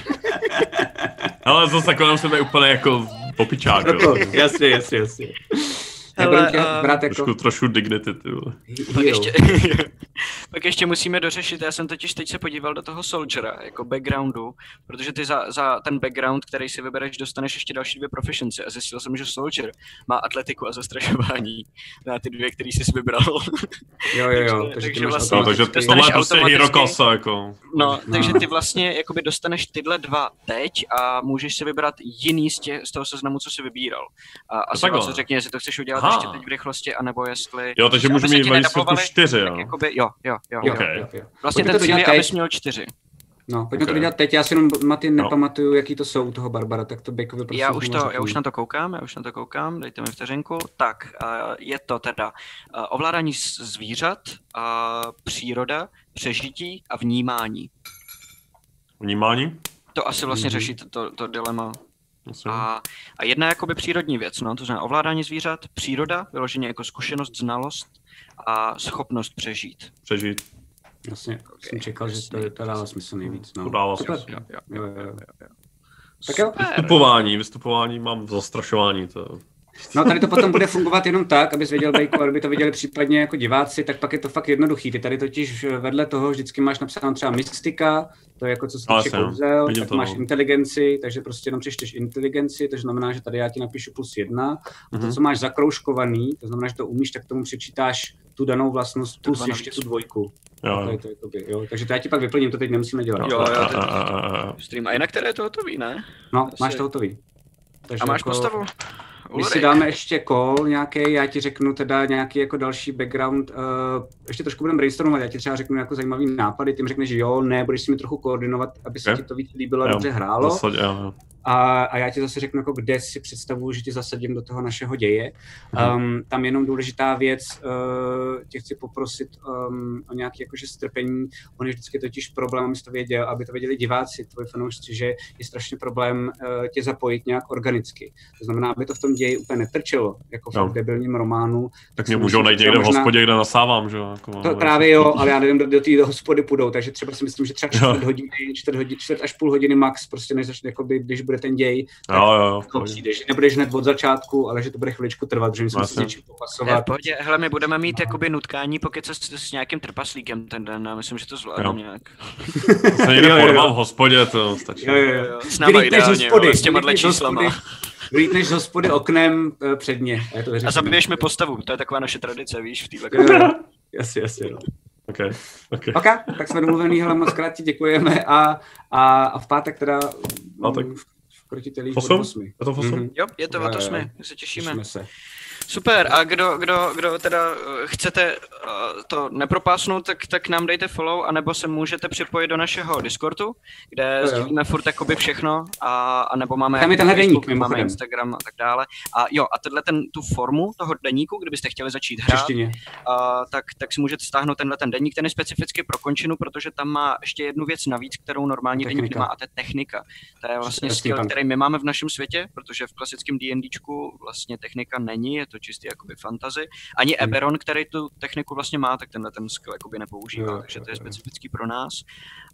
Ale zase musím být úplně jako popičák, jo. jasně, jasně, jasně. Hele, Nebudu tě a- brát jako Trošku, trošku dignity, ty vole. Pak ještě, pak ještě musíme dořešit, já jsem totiž teď se podíval do toho Soldiera, jako backgroundu, protože ty za, za ten background, který si vybereš, dostaneš ještě další dvě proficiency a zjistil jsem, že Soldier má atletiku a zastrašování na ty dvě, který jsi vybral. Jo, jo, jo. Takže- Takže, takže vlastně- No, takže tohle dostaneš je prostě hero jako. No, No. takže ty vlastně jakoby dostaneš tyhle dva teď a můžeš si vybrat jiný z, tě, z toho seznamu, co jsi vybíral. A asi takhle. co řekni, jestli to chceš udělat Aha. ještě teď v rychlosti, anebo jestli... Jo, takže můžu mít výsledku čtyři, jo. Jakoby, jo, jo, jo. Jo, Ok. jo, jo. Vlastně Pojďme ten to cíl je, dělat teď. abys měl čtyři. No, pojďme Ok. to vydělat teď, já si jenom Maty No. nepamatuju, jaký to jsou u toho Barbara, tak to Bejkovi prosím. Já už, to, já už na to koukám, já už na to koukám, dejte mi vteřinku. Tak, uh, je to teda uh, ovládání zvířat, příroda, přežití a vnímání. Vnímání? To asi vlastně Mhm. řeší to, to, to dilema. A, a jedna jakoby přírodní věc, no, to znamená ovládání zvířat, příroda, vyloženě jako zkušenost, znalost a schopnost přežít. Přežít. Jasně, jsem čekal, že to, to dává smysl nejvíc. No. To dává smysl. Jo, jo, Jo, jo, jo. jo. Tak jo. Vystupování, vystupování mám zastrašování, to No tady to potom bude fungovat jenom tak, abys věděl Bejko, aby to viděli případně jako diváci, tak pak je to fakt jednoduchý. Ty tady totiž vedle toho vždycky máš napsáno třeba mystika, to je jako co se týče no. kouzel, tak to, máš no. inteligenci, takže prostě jenom přečteš inteligenci, to znamená, že tady já ti napíšu plus jedna. A to, Mhm. co máš zakroužkovaný, to znamená, že to umíš, tak tomu přečítáš tu danou vlastnost plus dva ještě tu dvojku. jo, To je to, jakoby, jo. Takže to já ti pak vyplním, to teď nemusíme dělat. Jo, jo, A- to- a- a- a- a- Stream. A jinak teda je to hotový, ne? No, Asi- máš to hotový. Takže A máš jako- postavu? My si dáme ještě call nějaký, já ti řeknu teda nějaký jako další background, uh, ještě trošku budeme brainstormovat, já ti třeba řeknu jako zajímavý nápady, ty mi řekneš jo, ne, budeš si mi trochu koordinovat, aby se Ok. ti to víc líbilo a dobře hrálo. Jo. A, a já ti zase řeknu, jako kde si představuju, že ti zasadím do toho našeho děje. Um, tam jenom důležitá věc, uh, tě chci poprosit um, o nějaké jakože strpení. On je vždycky totiž problém, abys to věděl, aby to věděli diváci, tvoji fanoušci, že je strašně problém uh, tě zapojit nějak organicky. To znamená, aby to v tom ději úplně netrčelo, jako v no. debilním románu. Tak mě můžou najít někde v hospodě, kde nasávám, že. Jako, To právě jo, ale já nevím, do, do té hospody půjdou, takže třeba si myslím, že třeba čtvrt hodiny, čtvrt, hodin, čtvrt až půl hodiny max, prostě než začne, jakoby, když bude ten děj, Jo, jo, jo. v to přijde, že nebudeš hned od začátku, ale že to bude chviličku trvat, že musím si Jasně. s něčím Ne, popasovat. pohodě. Hele, my budeme mít jakoby nutkání, pokud se s, s nějakým trpaslíkem ten den, a myslím, že to zvládnu nějak. To se někde porval v hospodě, to stačí. Jo, jo, jo. S náma ideálně, hospody, jo, s těma číslama. hospody. vlítneš z hospody oknem uh, předně. A, to A zabiješ mi postavu, to je taková naše tradice, víš, v téhle Jasně, jasně. No. OK, OK. Ok, tak jsme domluvený, hele, moc krát ti děkujeme a, a, a v pátek teda Pátek. V krotitelích Osm? od osmi. Je to v osm? Mhm. Jo, je to jsme, my se těšíme. Těšíme se. Super, a kdo, kdo, kdo teda eh, chcete eh, to nepropásnout, tak, tak nám dejte follow, anebo se můžete připojit do našeho Discordu, kde jo. sdílíme furt jakoby všechno, a, a nebo máme Tam je tenhle Facebook, deník, máme. Instagram a tak dále. A jo, a tenhle ten, tu formu toho deníku, kdybyste chtěli začít hrát, češtině. a, tak, tak si můžete stáhnout tenhle ten deník, ten je specificky pro končinu, protože tam má ještě jednu věc navíc, kterou normální deník Technika. nemá, a to je technika. To je vlastně skill, který my máme v našem světě, protože v klasickém D&Dčku vlastně technika není, je to čistě jakoby fantasy. Ani Hmm. Eberron, který tu techniku vlastně má, tak tenhle ten skill jakoby nepoužívá, Jo, takže to je specifický pro nás.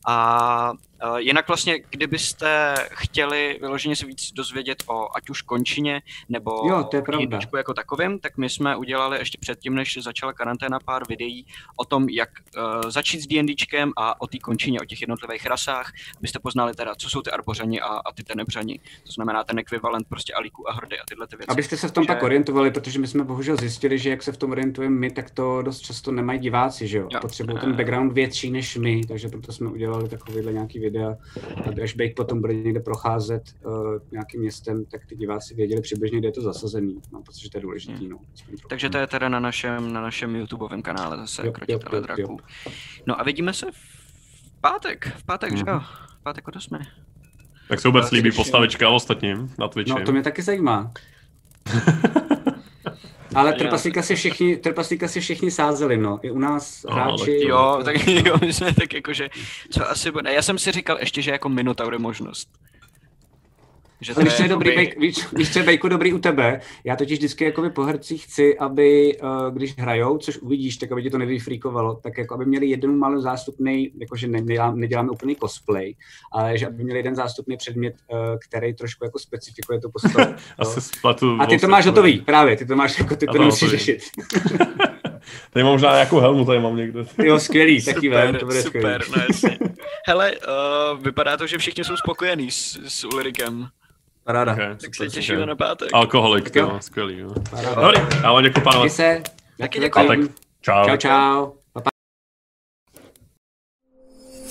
A uh, jinak vlastně, kdybyste chtěli vyloženě se víc dozvědět o ať už končině, nebo Jo, to je. D&Dčku jako takovým, tak my jsme udělali ještě předtím, než začala karanténa, pár videí o tom, jak uh, začít s D&Dčkem a o té končině, o těch jednotlivých rasách, abyste poznali teda, co jsou ty arbořani a, a ty tenebřani. To znamená ten ekvivalent prostě alíků a hordy a tyhle ty věci. Abyste se v tom Takže- tak orientovali, protože my jsme bohužel zjistili, že jak se v tom orientujeme my, tak to dost často nemají diváci, že jo? Jo. Potřebují ten background větší než my, takže proto jsme udělali takovýhle nějaký videa. A až Bake potom bude někde procházet uh, nějakým městem, tak ty diváci věděli přibližně, kde je to zasazený, no, protože to je důležitý. No, aspoň trochu. Takže to je teda na našem, na našem YouTubeovém kanále zase, Jo, Krotitele jo, jo, draků. No a vidíme se v pátek, v pátek, že jo? V pátek od 8. Jak se vůbec Tak líbí postavička ostatním na Twitchi? No, to mě taky zajímá. Ale trpaslíka si všichni, trpaslíka si všichni sázeli, no. I u nás No, hráči... tak Jo, tak jo, my jsme tak jakože, co asi bude. Já jsem si říkal ještě, že jako Minotaur je možnost. Že co je dobrý, bejk, víš, víš, co je bejku dobrý u tebe? Já totiž vždycky jakoby po hercích chci, aby, uh, když hrajou, což uvidíš, tak aby ti to nevyfríkovalo, tak jako aby měli jeden malý zástupný, jakože ne, nedělám, neděláme úplný cosplay, ale že aby měli jeden zástupný předmět, uh, který trošku jako specifikuje tu postavu. Spletu A ty to máš hotový, právě, ty to máš jako, ty to nemusíš hotový. řešit. Tady mám možná nějakou helmu, tady mám někde. Jo, skvělý, taky vem, Super, to bude super, skvělý. no jasně. Hele, uh, vypadá to, že všichni jsou spokojení s, s Ulrikem, Paráda. Okay, tak se těšíme na pátek. Alkoholik, Tak jo. jo, skvělý. Jo. Dobrý, já vám děkuji, pánové. Taky se. Taky děkuji. děkuji. Čau. Čau, čau.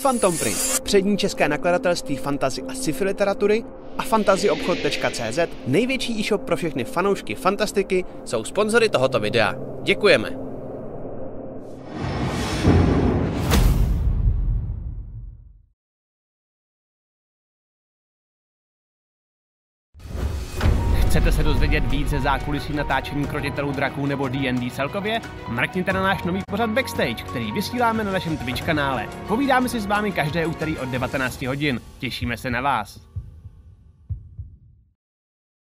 Phantom Print, přední české nakladatelství fantazy a sci-fi literatury a fantazyobchod.cz, největší e-shop pro všechny fanoušky fantastiky, jsou sponzory tohoto videa. Děkujeme. Chcete se dozvědět víc ze zákulisí natáčení krotitelů draků nebo D&D celkově? Mrkněte na náš nový pořad Backstage, který vysíláme na našem Twitch kanále. Povídáme si s vámi každé úterý od 19 hodin. Těšíme se na vás.